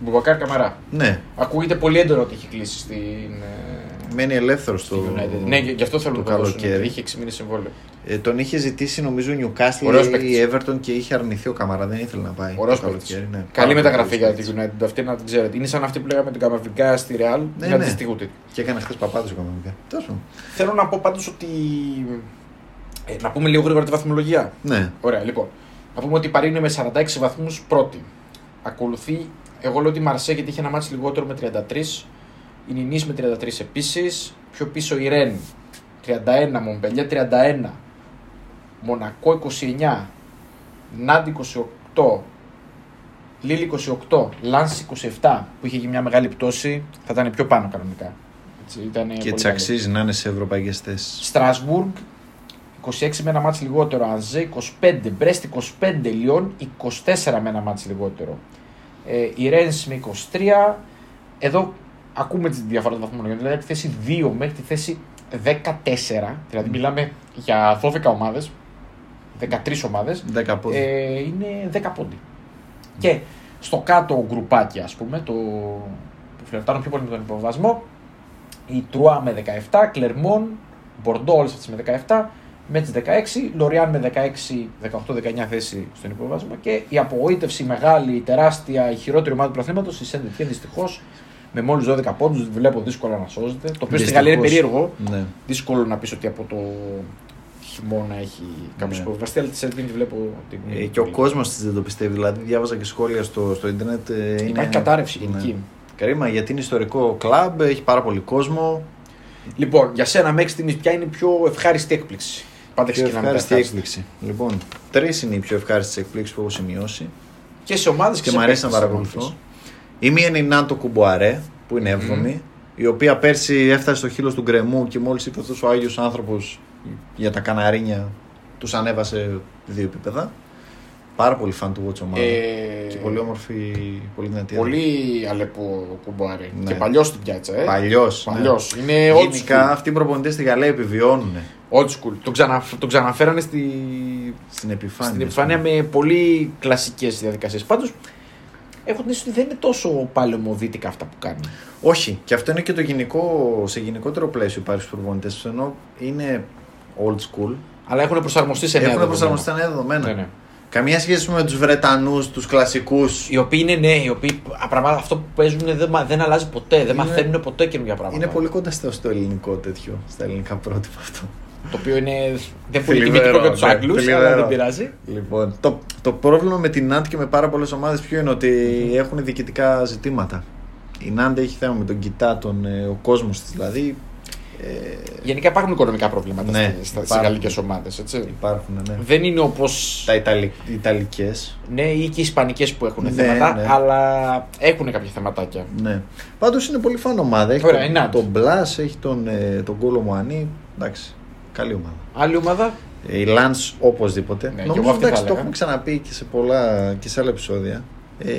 Μπουμπακάρ Καμαρά. Ναι, Ακούγεται πολύ έντονο ότι έχει κλείσει στην. ε, μένει ελεύθερος στη στο. United. Ναι, γι' αυτό θέλω το να το δώσουν. καλοκαίρι. Είχε 6 μήνες συμβόλαιο. Ε, τον είχε ζητήσει νομίζω η Newcastle Ωραίος ή παίκτης. η Everton και είχε αρνηθεί ο Καμαρά. Δεν ήθελε να πάει. Ωραίος το καλοκαίρι, ναι. Καλή Πάρα μεταγραφή πολύ για καλός την παίκτης. United. Αυτή να την ξέρετε. Είναι σαν αυτή που λέγαμε τον Καμαβικά στη Real. Ναι, είναι ναι. αντιστοιχούτη. Και έκανε χθες παπάδες ο Καμαρά. Τόσο. Θέλω να πω πάντως ότι. Ε, να πούμε λίγο γρήγορα τη βαθμολογία. Ναι. Ωραία, λοιπόν. Να πούμε ότι η Παρή είναι με 46 βαθμούς πρώτη. Ακολουθεί Εγώ λέω ότι η Μαρσέ γιατί είχε ένα μάτι λιγότερο με 33. Η Νινής με 33 επίσης. Πιο πίσω η Ρεν 31, Μομπελιέ 31, Μονακό 29, Νάντ 28, Λίλ 28, Λάνς 27 που είχε γίνει μια μεγάλη πτώση, θα ήταν πιο πάνω κανονικά. Έτσι, ήταν Και πολύ τη καλή. αξίζει να είναι σε ευρωπαϊκές θέσεις. Στρασβούργ 26 με ένα μάτς λιγότερο, Ανζέ 25, Μπρέστ 25, Λιόν 24 με ένα μάτς λιγότερο. Ε, η Ρένς με 23, εδώ ακούμε τη διαφορά των βαθμολογιών, δηλαδή από τη θέση 2 μέχρι τη θέση 14, δηλαδή μιλάμε για 12 ομάδες, 13 ομάδες, 10 πόδια. ε, είναι 10 πόντι. Και στο κάτω γκρουπάκι, ας πούμε, το που φλερτάρουν πιο πολύ με τον υποβασμό, η Τρουά με 17, Κλερμόν, Μπορντό όλες αυτές με 17, Μέτς 16, Λοριάν με 16, 18-19 θέση στον υποβασμό και η απογοήτευση μεγάλη, η τεράστια, η χειρότερη ομάδα του πρωταθλήματος, η Σέντετ δυστυχώς με μόλις 12 πόντους, βλέπω δύσκολα να σώζεται. Το οποίο στη Δυστυχώς. Γαλλία είναι περίεργο. Ναι. Δύσκολο να πεις ότι από το χειμώνα έχει κάποιος Ναι. υποβαστεί, αλλά τη Σέντετ τη βλέπω. ότι είναι Ε, και ο πολύ. κόσμος τη δεν το πιστεύει. Δηλαδή, διάβαζα και σχόλια στο, στο Ιντερνετ. ε, είναι- Υπάρχει κατάρρευση Ναι. γενική. Κρίμα γιατί είναι ιστορικό κλαμπ, έχει πάρα πολύ κόσμο. Λοιπόν, για σένα μέχρι στιγμής, ποια είναι η πιο ευχάριστη έκπληξη; Πάντα Πιο ξεκινάμε με τα ευχάριστη ευχάριστα. έκπληξη. Λοιπόν, τρεις είναι οι πιο ευχάριστες εκπλήξεις που έχω σημειώσει Και σε ομάδες και, και σε μου αρέσει να παίκτες, παρακολουθώ. ομάδες. Η μία είναι η Νάντο Κουμποαρέ, που είναι 7η, η οποία πέρσι έφτασε στο χείλος του γκρεμού και μόλις ήρθε αυτός ο Άγιος άνθρωπος για τα καναρίνια, τους ανέβασε δύο επίπεδα. Πάρα πολύ φαν του Watch ομάδα. Ε, και πολύ όμορφη, πολύ δυνατή. Πολύ αλεπό κουμπάρι. Ναι. Και παλιός στην πιάτσα. Ε. Παλιός. Παλιός. Είναι old Γενικά school. αυτοί οι προπονητές στη Γαλλία επιβιώνουν Old school. Τον, ξανα, τον ξαναφέρανε στη, στην επιφάνεια. στην επιφάνεια με πολύ κλασικές διαδικασίες. Πάντως, έχω την αίσθηση ότι δεν είναι τόσο παλαιομοδίτικα αυτά που κάνει. Όχι, και αυτό είναι και το γενικό, σε γενικότερο πλαίσιο υπάρχει στους προπονητές. Ενώ είναι old school, Αλλά έχουν προσαρμοστεί σε νέα έχουν δεδομένα. προσαρμοστεί στα νέα δεδομένα. Ναι, ναι. Καμία σχέση με τους Βρετανούς, τους κλασικούς. Οι οποίοι είναι νέοι, οι οποίοι α, πράγματα, αυτό που παίζουν δεν, μα- δεν αλλάζει ποτέ, δεν Είναι- μαθαίνουν ποτέ καινούργια πράγματα. Είναι πολύ κοντά στο, στο ελληνικό τέτοιο, στα ελληνικά πρότυπα αυτό. Το οποίο είναι. Δεν πολύ Θλιβερό, τιμητικό για τους ναι, Άγγλους, αλλά θλιβερό. δεν πειράζει. Λοιπόν, το, το πρόβλημα με την Νάντ και με πάρα πολλές ομάδες ποιο είναι ότι έχουν διοικητικά ζητήματα. Η Νάντ έχει θέμα με τον κοιτά, τον, ε, ο κόσμος της δηλαδή. Ε, Γενικά υπάρχουν οικονομικά προβλήματα Ναι, στι υπάρχουν. γαλλικές ομάδες. υπάρχουν, ναι. Δεν είναι όπω. Τα Ιταλι, Ιταλικές. Ναι, ή και οι Ισπανικές που έχουν Ναι, θέματα, ναι. αλλά έχουν κάποια θεματάκια. Ναι. Πάντως είναι πολύ φαν ομάδα. Έχει Ωραία, η Νάντ. τον, τον Μπλά, έχει τον, ε, τον Κόλο Μουανί. Εντάξει, καλή ομάδα. Άλλη ομάδα; Ε, Η Λαντ οπωσδήποτε. Ναι, και Νομίζω εγώ αυτή θα εντάξει, το έλεγα. έχουμε ξαναπεί και σε πολλά και σε άλλα επεισόδια. Ε,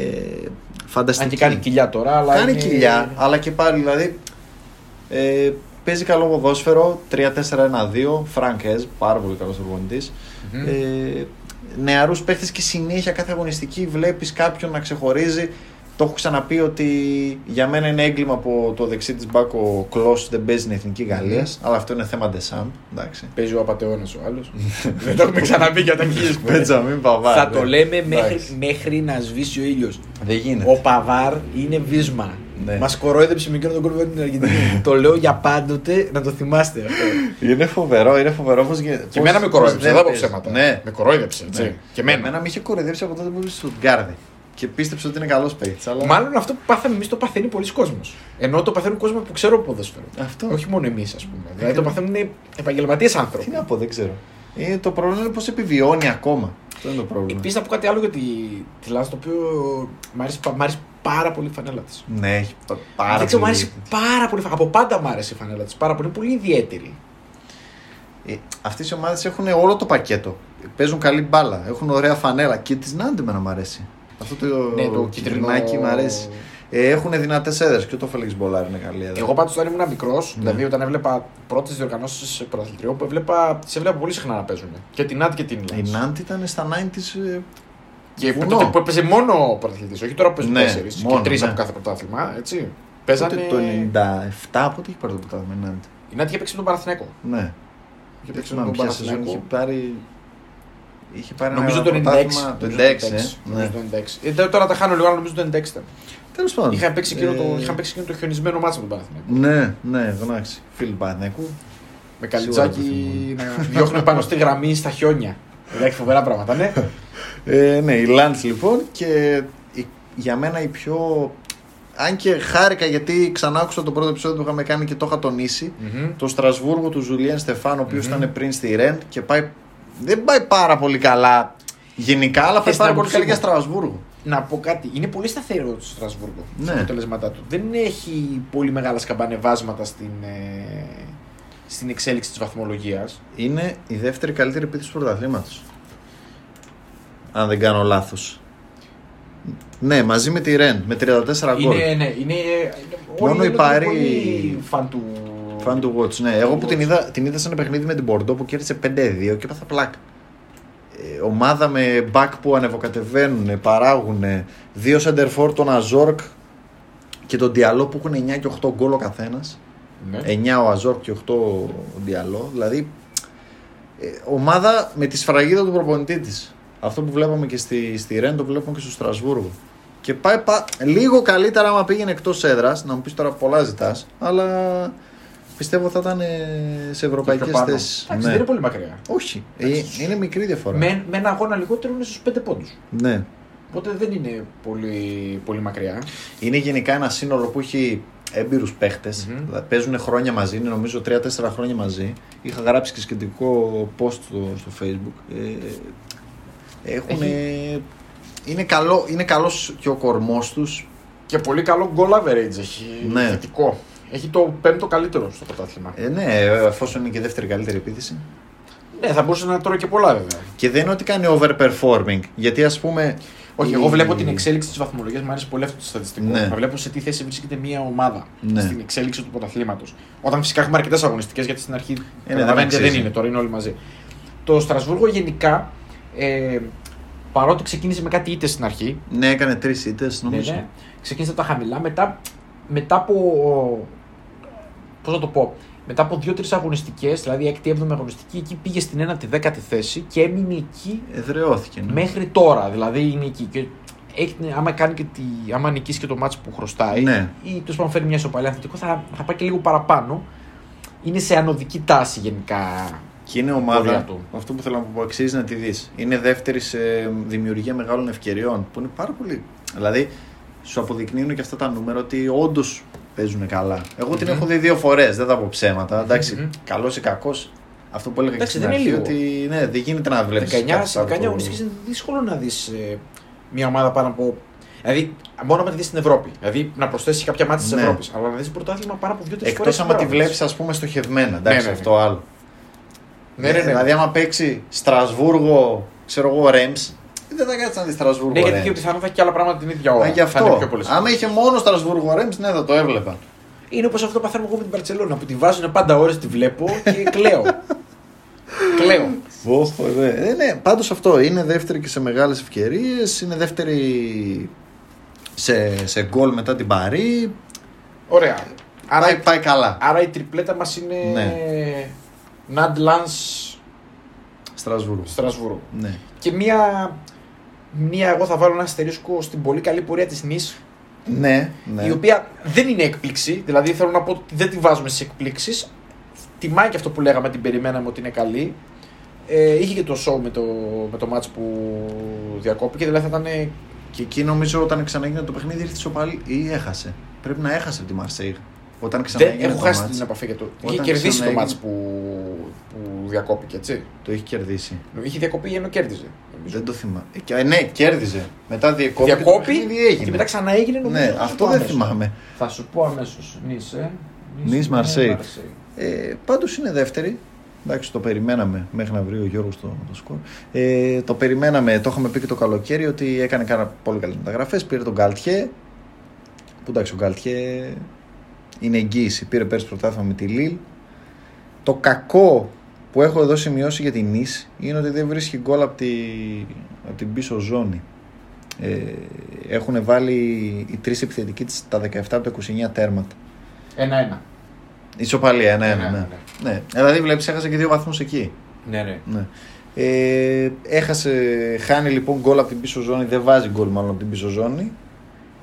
φανταστική. Αν και κάνει κοιλιά τώρα, αλλά. Κάνει είναι... κοιλιά, αλλά και πάλι δηλαδή. Ε, παίζει καλό ποδόσφαιρο. 3-4-1-2. Φραγκέζ, πάρα πολύ καλός προπονητής. Μμμ. Ε, Νεαρούς παίχτες και συνέχεια κάθε αγωνιστική βλέπεις κάποιον να ξεχωρίζει. Το έχω ξαναπεί ότι για μένα είναι έγκλημα από το δεξί της μπακ ο Κλό δεν παίζει στην εθνική Γαλλίας. Αλλά αυτό είναι θέμα Ντεσάμ. Εντάξει. Παίζει ο απαταιώνα ο άλλος. δεν το έχουμε ξαναπεί για τα χίλιε Μπέτζαμιν Παβάρ. Θα ναι. το λέμε μέχρι, Εντάξει. μέχρι να σβήσει ο ήλιος. Δεν γίνεται. Ο Παβάρ είναι βίσμα. Ναι. Μας κορόιδεψε με εκείνο τον κόλπο την Αργεντινή. το λέω για πάντοτε να το θυμάστε αυτό. Είναι φοβερό, είναι φοβερό πως, Και πως- εμένα με πως κορόιδεψε, δεν θα πω παίζει. ψέματα. Ναι. Με κορόιδεψε, έτσι. Ναι. Και εμένα. Εμένα με είχε κοροϊδέψει από τότε που ήμουν στο Γκάρδι. Και πίστεψε ότι είναι καλός παίκτης. Αλλά... Μάλλον αυτό που πάθαμε εμείς το παθαίνει πολλοί κόσμος. Ενώ το παθαίνουν κόσμο που ξέρουν ποδόσφαιρο. Αυτό. Όχι μόνο εμείς, ας πούμε. Δηλαδή το παθαίνουν επαγγελματίες άνθρωποι. Τι να πω, δεν ξέρω. Ε, το πρόβλημα είναι πώς επιβιώνει ακόμα. Αυτό είναι το πρόβλημα. Επίσης να πω κάτι άλλο για τη, της Λανς, το οποίο μ' αρέσει, πα- μ' αρέσει πάρα πολύ η φανέλα της. Ναι, έχει πα- πάρα Δεν ξέρω, μ' πολύ. αρέσει πάρα πολύ. Από πάντα μ' άρεσε η φανέλα της. Πάρα πολύ, είναι πολύ ιδιαίτερη. Ε, Αυτές οι ομάδες έχουν όλο το πακέτο. Παίζουν καλή μπάλα, έχουν ωραία φανέλα. Και της Ναντ εμένα μ' αρέσει. Αυτό το, Ναι, το κιτρινάκι κίτρινο- μ' αρέσει. Ε, έχουν δυνατές έδρες και το Φελίξ Μπολάρ είναι καλή έδρα. Εγώ πάντως όταν ήμουν μικρός, Ναι. δηλαδή όταν έβλεπα πρώτες διοργανώσεις πρωταθλητριών που έβλεπα, τις έβλεπα πολύ συχνά να παίζουν. Και την Ναντ και την Η Λανς. Ναντ ήταν στα 90s. ε, Και βουνό. τότε που έπαιζε μόνο πρωταθλητής, όχι τώρα που παίζουν Ναι, τέσσερις και μόνο, τρεις ναι. από κάθε πρωτάθλημα. Έτσι. Τότε Παίζανε. το 97, πότε είχε πάρει το πρωτάθλημα η Νάντι. Η Νάτ είχε παίξει με τον Παναθηναϊκό. Ναι. Είχε Δεν παίξει με θυμάμαι τον ποια σεζόν είχε Παναθηναϊκό. πάρει. Είχε πάρει Νομίζω ένα το 96. πρωτάθλημα Το 96, Νομίζω ε. νομίζω Ναι. το 96. Ε, τώρα τα χάνω λίγο, αλλά νομίζω το 96 ήταν. Τέλος πάντων. Είχαν παίξει εκείνο το, Ε, είχαν παίξει εκείνο το χιονισμένο μάτσο με τον Παναθηναϊκό. Ναι, ναι, γνάξει. Φίλοι Παναθηναϊκού. Με Σίγουρα το καλιτζάκι να διώχνουν πάνω στη γραμμή στα χιόνια. Εντάξει, φοβερά πράγματα, ναι. Ε, ναι, η Λάντς λοιπόν και η για μένα η πιο. Αν και χάρηκα γιατί ξανά άκουσα το πρώτο επεισόδιο που είχαμε κάνει και το είχα τονίσει. Μμμ. Το Στρασβούργο του Ζουλιέν Στεφάν, ο οποιο Μμμ. ήταν πριν στη Ρεν και πάει. Δεν πάει πάρα πολύ καλά γενικά, αλλά πάει Θες πάρα να πολύ μου καλά για φύγω. Στρασβούργο. Να πω κάτι. Είναι πολύ σταθερό το Στρασβούργο Ναι. στα αποτελέσματά του. Δεν έχει πολύ μεγάλα σκαμπανεβάσματα στην, ε, στην εξέλιξη της βαθμολογίας. Είναι η δεύτερη καλύτερη επίθεση του πρωταθλήματος. Αν δεν κάνω λάθος. Ναι, μαζί με τη Ρεν, με 34 γκολ. Είναι, ναι, είναι. Μόνο όλοι η είναι Πάρη- πολύ φαν του. Fan to watch, ναι. Εγώ που Watch. την είδα, την είδα σε ένα παιχνίδι με την Μπορντό που κέρδισε 5-2 και έπαθα πλάκα. Ε, ομάδα με back που ανεβοκατεβαίνουν, παράγουν. Δύο center for τον Αζόρκ και τον Διαλό που έχουν 9 και 8 γκολ ο καθένας. Ναι. 9 ο Αζόρκ και 8 ο Διαλό. Δηλαδή, ε, ομάδα με τη σφραγίδα του προπονητή της. Αυτό που βλέπαμε και στη, στη Ρεν το βλέπουμε και στο Στρασβούργο. Και πάει πα- λίγο καλύτερα άμα πήγαινε εκτός έδρας. Να μου πεις τώρα πολλά ζητάς, αλλά πιστεύω θα ήταν ε, σε ευρωπαϊκές Και πιο πάνω. θέσεις. Εντάξει, δεν είναι πολύ μακριά. Όχι, ε, είναι μικρή διαφορά. Με, με ένα αγώνα λιγότερο είναι στους 5 πόντους. Ναι. Οπότε δεν είναι πολύ, πολύ μακριά. Είναι γενικά ένα σύνολο που έχει έμπειρους παίχτες. Μμμ. Παίζουν χρόνια μαζί, είναι νομίζω 3-4 χρόνια μαζί. Είχα γράψει και σχετικό post στο, στο facebook. Ε, έχουν, είναι, καλό, είναι καλός και ο κορμός τους. Και πολύ καλό goal average έχει. Ναι. Θετικό. Έχει το πέμπτο καλύτερο στο πρωτάθλημα. Ε, ναι, εφόσον είναι και δεύτερη καλύτερη επίθεση. Ναι, θα μπορούσε να τρώει και πολλά βέβαια. Και δεν είναι ότι κάνει overperforming. Γιατί ας πούμε. Όχι, η- εγώ βλέπω την εξέλιξη της βαθμολογίας. Μου αρέσει πολύ αυτό το στατιστικό. Ναι. Να βλέπω σε τι θέση βρίσκεται μια ομάδα Ναι. στην εξέλιξη του πρωταθλήματος. Όταν φυσικά έχουμε αρκετές αγωνιστικές, γιατί στην αρχή δεν καταλαβαίνετε, δεν, αξίζει. είναι, τώρα είναι όλοι μαζί. Το Στρασβούργο γενικά, ε, παρότι ξεκίνησε με κάτι ήττες στην αρχή, Ναι, έκανε τρεις ήττες, νομίζω. ναι, ναι, ξεκίνησε από τα χαμηλά, μετά, μετά από. Πώς να το πω, μετά από δύο-τρεις αγωνιστικές, δηλαδή 6η-7η αγωνιστική, εκεί πήγε στην 1η-10η θέση και έμεινε εκεί Εδραιώθηκε. Ναι. μέχρι τώρα. Δηλαδή είναι εκεί. Και έχει, άμα, κάνει και τη, άμα νικήσει και το μάτσο που χρωστάει, Ναι. ή τέλος πάντων φέρει μια ισοπαλία θετικό, θα, θα πάει και λίγο παραπάνω. Είναι σε ανωδική τάση γενικά. Και είναι πορεία ομάδα, του. αυτό που θέλω να πω, αξίζει να τη δεις. Είναι δεύτερη σε δημιουργία μεγάλων ευκαιριών, που είναι πάρα πολύ. Δηλαδή, σου αποδεικνύουν και αυτά τα νούμερα ότι όντως παίζουν καλά. Εγώ την Μμμ. έχω δει δύο φορές, δεν θα πω ψέματα. Εντάξει, Μμμ. καλός ή κακός. Αυτό που έλεγα και Εντάξει, στην δεν είναι αρχή, λίγο. ότι ναι, δεν γίνεται να βλέπεις. 19, σε 19 αγωνιστικές είναι δύσκολο να δεις μια ομάδα πάνω από. Δηλαδή, μόνο να τη δεις στην Ευρώπη. Δηλαδή, να προσθέσεις κάποια μάτια της Ναι. Ευρώπης. Αλλά να δεις πρωτάθλημα πάνω από 2-3 φορές. Εκτό άμα τη βλέπεις, ας πούμε, στοχευμένα. Εντάξει, Ναι, ναι, ναι. αυτό άλλο. Ναι, ναι, ναι. Δηλαδή, άμα παίξει Στρασβούργο, ξέρω εγώ, Ρέμ, δεν θα κάτσεις να δεις Στρασβούργο. Ναι, γιατί Ρέμς. και πιθανότατα και άλλα πράγματα την ίδια ώρα. Α, γι' Θα είναι αυτό. πιο πολύ Άμα είχε μόνο Στρασβούργο Ρέμς, ναι, θα το έβλεπα. Είναι όπως αυτό που παθαίνω εγώ με την Παρσελόνα που τη βάζουν πάντα ώρες, τη βλέπω και κλαίω. κλαίω. Όχο, ναι. Ε, ναι, πάντως αυτό είναι δεύτερη και σε μεγάλες ευκαιρίες, είναι δεύτερη σε, σε γκολ μετά την Παρή. Ωραία. Άρα, Πάει, πάει καλά. άρα η τριπλέτα μας είναι. Ναι. Ναντ Λαν Στρασβούργο. Στρασβούργο. Ναι. Και μία. Μία, εγώ θα βάλω ένα αστερίσκο στην πολύ καλή πορεία της Νης, Ναι, ναι. η οποία δεν είναι έκπληξη. Δηλαδή θέλω να πω ότι δεν τη βάζουμε στις εκπλήξεις. Τιμάει και αυτό που λέγαμε, την περιμέναμε ότι είναι καλή. Ε, είχε και το show με το, με το match που διακόπηκε, δηλαδή θα ήταν. Και εκεί νομίζω όταν ξαναγίνει το παιχνίδι ήρθε σοπαλή ή έχασε. Πρέπει να έχασε από τη Μαρσέιγ. Όταν Δεν, ξαναγίνει έχω το χάσει μάτς, την επαφή για το. Είχε Όταν κερδίσει το ξαναέγινε- match που, που διακόπηκε, έτσι. το έχει κερδίσει. Είχε διακοπεί ενώ κέρδιζε. νομίζω. Δεν το θυμάμαι. Ε, και- ε, ναι, κέρδιζε. Μετά διεκόπη. Διακόπη το παιχνίδι έγινε. και μετά ξαναέγινε νομίζω. Ναι, θα σου αυτό πω δεν αμέσως. θυμάμαι. Θα σου πω αμέσως. Νίσε. Νις Μαρσέη. Ε, Πάντως είναι δεύτερη. Εντάξει, το περιμέναμε μέχρι να βρει ο Γιώργος το, το σκορ. Ε, το περιμέναμε, το είχαμε πει και το καλοκαίρι ότι έκανε κάνα πολύ καλές μεταγραφές. Πήρε τον Γκαλτιέ. Που εντάξει, ο Γκαλτιέ είναι εγγύηση. Πήρε πέρσι πρωτάθλημα με τη Λίλ. Το κακό που έχω εδώ σημειώσει για την Νης είναι ότι δεν βρίσκει γκολ από, τη, από την πίσω ζώνη. Ε, έχουν βάλει οι τρεις επιθετικοί της τα 17 από τα 29 τέρματα. Ένα-ένα. Ισοπαλία, ναι, ναι. Ναι, ναι. ναι, ναι. Δηλαδή βλέπεις, έχασε και δύο βαθμούς εκεί. Ναι, ναι. Ναι. Ε, έχασε, χάνει λοιπόν γκολ από την πίσω ζώνη, δεν βάζει γκολ μάλλον από την πίσω ζώνη.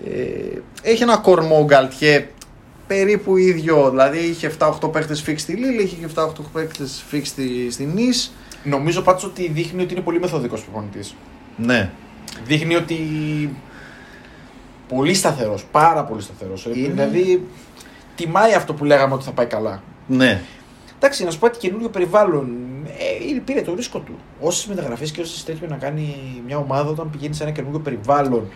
Ε, έχει ένα κορμό ο Γκαλτιέ περίπου ίδιο, δηλαδή είχε 7-8 παίχτες φίξ στη Λίλη, είχε και 7-8 παίχτες φίξ στη, στη Νης. Νομίζω πάντως ότι δείχνει ότι είναι πολύ μεθοδικός προπονητής. Ναι. Δείχνει ότι Πολύ σταθερός, πάρα πολύ σταθερός. Είναι- Δηλαδή, τιμάει αυτό που λέγαμε ότι θα πάει καλά. Ναι. Εντάξει, να σου πω ότι καινούριο περιβάλλον ε, πήρε το ρίσκο του. Όσες μεταγραφές και όσες τέτοιο να κάνει μια ομάδα όταν πηγαίνει σε ένα καινούριο περιβάλλον.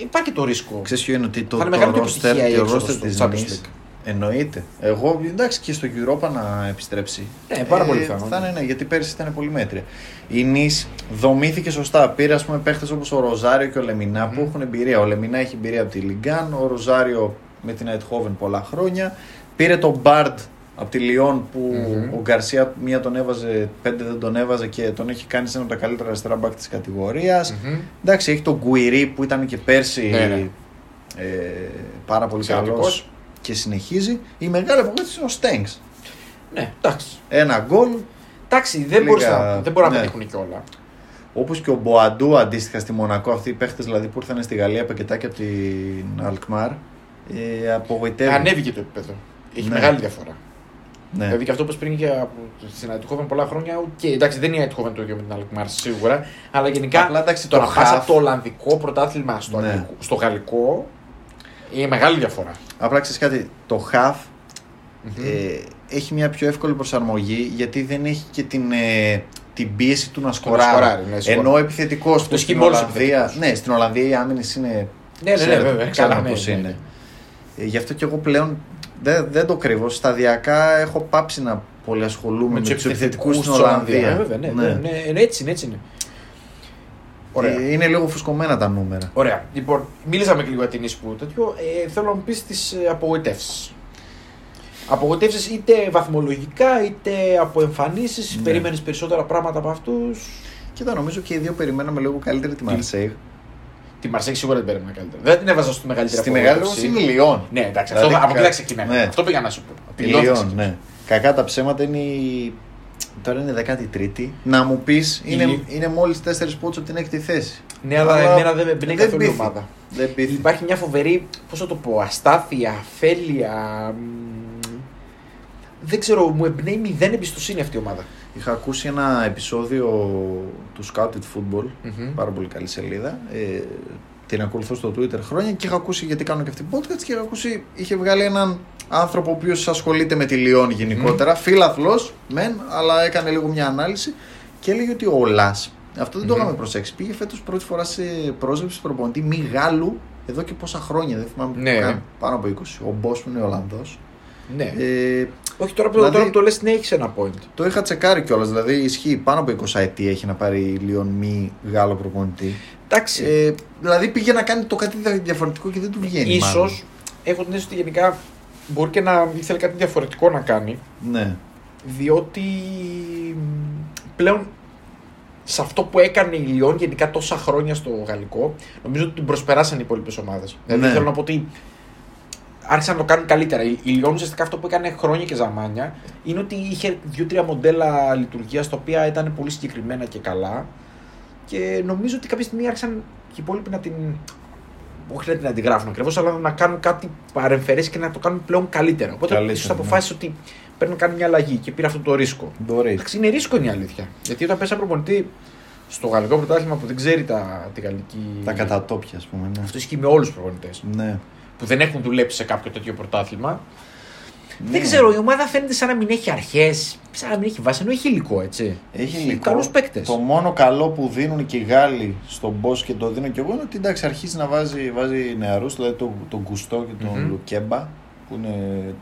Ε, Υπάρχει το ρίσκο. Ξέρεις ποιο είναι ότι το, Θα είναι το μεγάλη roster, επιτυχία η το έξοδος roster στο της Champions Nice League. εννοείται. Εγώ εντάξει και στο Europa να επιστρέψει. Ναι, πάρα πολύ πιθανό. Θα είναι, ναι, γιατί πέρσι ήταν πολύ μέτρια. Η Nice δομήθηκε σωστά. Πήρε ας πούμε παίχτες όπως ο Ροζάριο και ο Λεμινά που Μμμ. έχουν εμπειρία. Ο Λεμινά έχει εμπειρία από τη Λιγκάν, ο Ροζάριο με την Eindhoven πολλά χρόνια. Πήρε τον Μπάρντ από τη Λιόν που Μμμ. ο Γκαρσία μία τον έβαζε, πέντε δεν τον έβαζε και τον έχει κάνει σε ένα από τα καλύτερα αριστερά μπακ της κατηγορίας. Μμμ. Εντάξει, έχει τον Γκουιρί που ήταν και πέρσι Ναι, ναι. ε, πάρα πολύ Εξαιρετικός. καλός και συνεχίζει. Η μεγάλη απογοήτευση είναι ο Στενγκς. Ναι, εντάξει. Ένα γκολ, Εντάξει, δεν, Λίγα- μπορείς να, δεν μπορούν να ναι. πετύχουν κιόλας. όπως και ο Μποαντού αντίστοιχα στη Μονακό. Αυτοί οι παίχτες δηλαδή που ήρθαν στη Γαλλία πακετάκια από την Αλκμάρ. Ε, απογοητεύουν. Ανέβηκε το επίπεδο. Έχει Ναι. μεγάλη διαφορά. Ναι. Δηλαδή και αυτό που πριν και από στην Αϊντχόφεν πολλά χρόνια. οκ, εντάξει, δεν είναι η Αϊντχόφεν το ίδιο με την Αλκμάρ σίγουρα. Αλλά γενικά Απλά, εντάξει, το το να πα half- από το Ολλανδικό πρωτάθλημα στο, Ναι. αγγλικό- στο Γαλλικό είναι μεγάλη διαφορά. Απλά ξέρεις κάτι, το half Μμμ. ε, έχει μια πιο εύκολη προσαρμογή γιατί δεν έχει και την, ε, την πίεση του να σκοράρει. σκοράρει, ναι, σίγουρα. Ενώ ο επιθετικός Αυτό του ισχύει στην με όλους τους Ολλανδία. επιθετικούς. Ναι, στην Ολλανδία οι άμυνες είναι. Ναι, ναι, ναι, ξέρετε, βέβαια. ξέρουμε Καλά, ναι, πώς ναι, είναι. ναι. Ε, γι' αυτό και εγώ πλέον δεν, δεν το κρύβω. Σταδιακά έχω πάψει να πολύ ασχολούμαι με, τους τους επιθετικούς στην της Ολλανδίας. Ολλανδία. Ε, βέβαια, ναι, ναι. ναι, ναι, έτσι είναι, έτσι είναι. Ωραία. Ε, Είναι λίγο φουσκωμένα τα νούμερα. Ωραία. Λοιπόν, μίλησαμε και λίγο για την ίσπου τέτοιο. Ε, θέλω να μου πεις τις απογοητεύσεις. Απογοητεύσεις είτε βαθμολογικά είτε από εμφανίσεις. Ναι. Περίμενε περισσότερα πράγματα από αυτούς. Κοίτα, νομίζω και οι δύο περιμέναμε λίγο καλύτερη τη Μαρσέιγ. Τη Μαρσέη σίγουρα δεν περίμενα καλύτερα. Δεν την έβαζα στη μεγαλύτερη Στη μεγάλη όμω απογοήτευση. είναι η Λιόν. Ναι, εντάξει, Δηλαδή, αυτό, από εκεί κα- θα ξεκινάμε. ναι. Αυτό πήγα να σου πω. Η Τη Λιόν θα Λιόν, ξεκινήσω. ναι. Κακά τα ψέματα είναι η. Τώρα είναι 13η. Να μου πεις, είναι, Λι- είναι μόλις 4 πόντους από την έκτη θέση. Ναι, αλλά, εμένα δεν δεν είναι καθόλου η πείθει. ομάδα. Δεν πείθει. Υπάρχει μια φοβερή, πώς θα το πω, αστάθεια, αφέλεια. μ, Δεν ξέρω, μου εμπνέει μηδέν εμπιστοσύνη αυτή η ομάδα. Είχα ακούσει ένα επεισόδιο του Scouted Football, Μμμ. πάρα πολύ καλή σελίδα. Ε, την ακολουθώ στο Twitter χρόνια και είχα ακούσει γιατί κάνω και αυτή την podcast και είχα ακούσει, είχε βγάλει έναν άνθρωπο ο οποίος ασχολείται με τη Λιόν γενικότερα, φίλαθλο μεν, αλλά έκανε λίγο μια ανάλυση και έλεγε ότι ο Λας, αυτό δεν το Μμμ. είχαμε προσέξει, πήγε φέτος πρώτη φορά σε πρόσληψη προπονητή μη Γάλλου εδώ και πόσα χρόνια, δεν θυμάμαι Ναι. καν, πάνω από 20. Ο Μπόσου είναι Ολλανδός. Ναι. Ε, Όχι, τώρα που, δηλαδή- τώρα που το λες, ναι, έχεις ένα point. το είχα τσεκάρει κιόλας. Δηλαδή ισχύει πάνω από 20 ετή έχει να πάρει η Λιόν μη Γάλλο προπονητή. Εντάξει. Ε, δηλαδή πήγε να κάνει το κάτι διαφορετικό και δεν του βγαίνει. ίσως μάλλον. έχω την αίσθηση ότι γενικά μπορεί και να ήθελε κάτι διαφορετικό να κάνει. Ναι. Διότι μ, πλέον σε αυτό που έκανε η Λιόν γενικά τόσα χρόνια στο γαλλικό, νομίζω ότι την προσπεράσαν οι υπόλοιπες ομάδες. Δηλαδή Ναι. θέλω να πω ότι άρχισαν να το κάνουν καλύτερα. Η η Λιόν ουσιαστικά αυτό που έκανε χρόνια και ζαμάνια είναι ότι είχε δύο-τρία μοντέλα λειτουργίας τα οποία ήταν πολύ συγκεκριμένα και καλά. Και νομίζω ότι κάποια στιγμή άρχισαν και οι υπόλοιποι να την. Όχι να την αντιγράφουν ακριβώς, αλλά να κάνουν κάτι παρεμφερές και να το κάνουν πλέον καλύτερα. Οπότε Καλύτερα, ίσως ναι. αποφάσισε ότι πρέπει να κάνει μια αλλαγή και πήρε αυτό το ρίσκο. Μπορεί. Εντάξει, είναι ρίσκο είναι η αλήθεια. Γιατί όταν πέσει ένα προπονητή στο γαλλικό πρωτάθλημα που δεν ξέρει τα, τη γαλλική. Τα κατατόπια, ας πούμε. Ναι. Αυτό ισχύει με όλους τους προπονητές ναι. Που δεν έχουν δουλέψει σε κάποιο τέτοιο πρωτάθλημα. Ναι. Δεν ξέρω, η ομάδα φαίνεται σαν να μην έχει αρχές, σαν να μην έχει βάση, ενώ έχει υλικό, έτσι. Έχει υλικό. καλούς παίκτες. Το μόνο καλό που δίνουν και οι Γάλλοι στον Μπό και το δίνω και εγώ είναι ότι εντάξει, αρχίζει να βάζει, βάζει νεαρούς, δηλαδή τον τον Γκουστό και τον Μμμ. Λουκέμπα που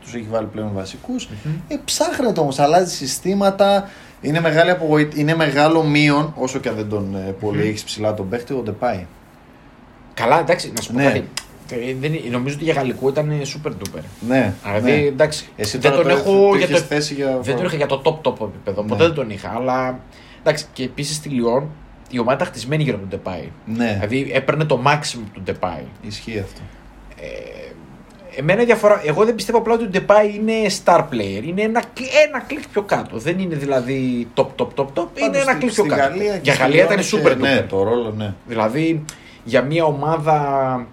τους έχει βάλει πλέον βασικούς. Ε, ψάχνεται όμως, αλλάζει συστήματα. Είναι, μεγάλη απογοη... είναι μεγάλο μείον, όσο και αν δεν τον ε, πολύ Μμμ. έχεις ψηλά τον παίχτη, ο Ντεπάη. Καλά, εντάξει, να σου πω Ναι. κάτι. Ε, δεν, νομίζω ότι για γαλλικό ήταν super duper. Ναι. Δηλαδή, ναι. εντάξει, Εσύ δεν τώρα τον το- έχω το για είχες το, θέσει για... δεν τον είχα για το top top επίπεδο. Ποτέ Ναι. δεν τον είχα. Αλλά εντάξει, και επίσης στη Λιόν η ομάδα ήταν χτισμένη γύρω από τον Ντεπάη. Ναι, Δηλαδή έπαιρνε το maximum του Ντεπάη. ισχύει αυτό. Ε, εμένα η διαφορά. Εγώ δεν πιστεύω απλά ότι ο Ντεπάη είναι star player. Είναι ένα, κλ- ένα κλικ πιο κάτω. Δεν είναι δηλαδή top, top, top, top. είναι Πάντως ένα στη- κλικ πιο στη κάτω. Γαλλία και Για στη Γαλλία Λιόν ήταν είχε- super Ναι, duper. το ρόλο, ναι. Δηλαδή για μια ομάδα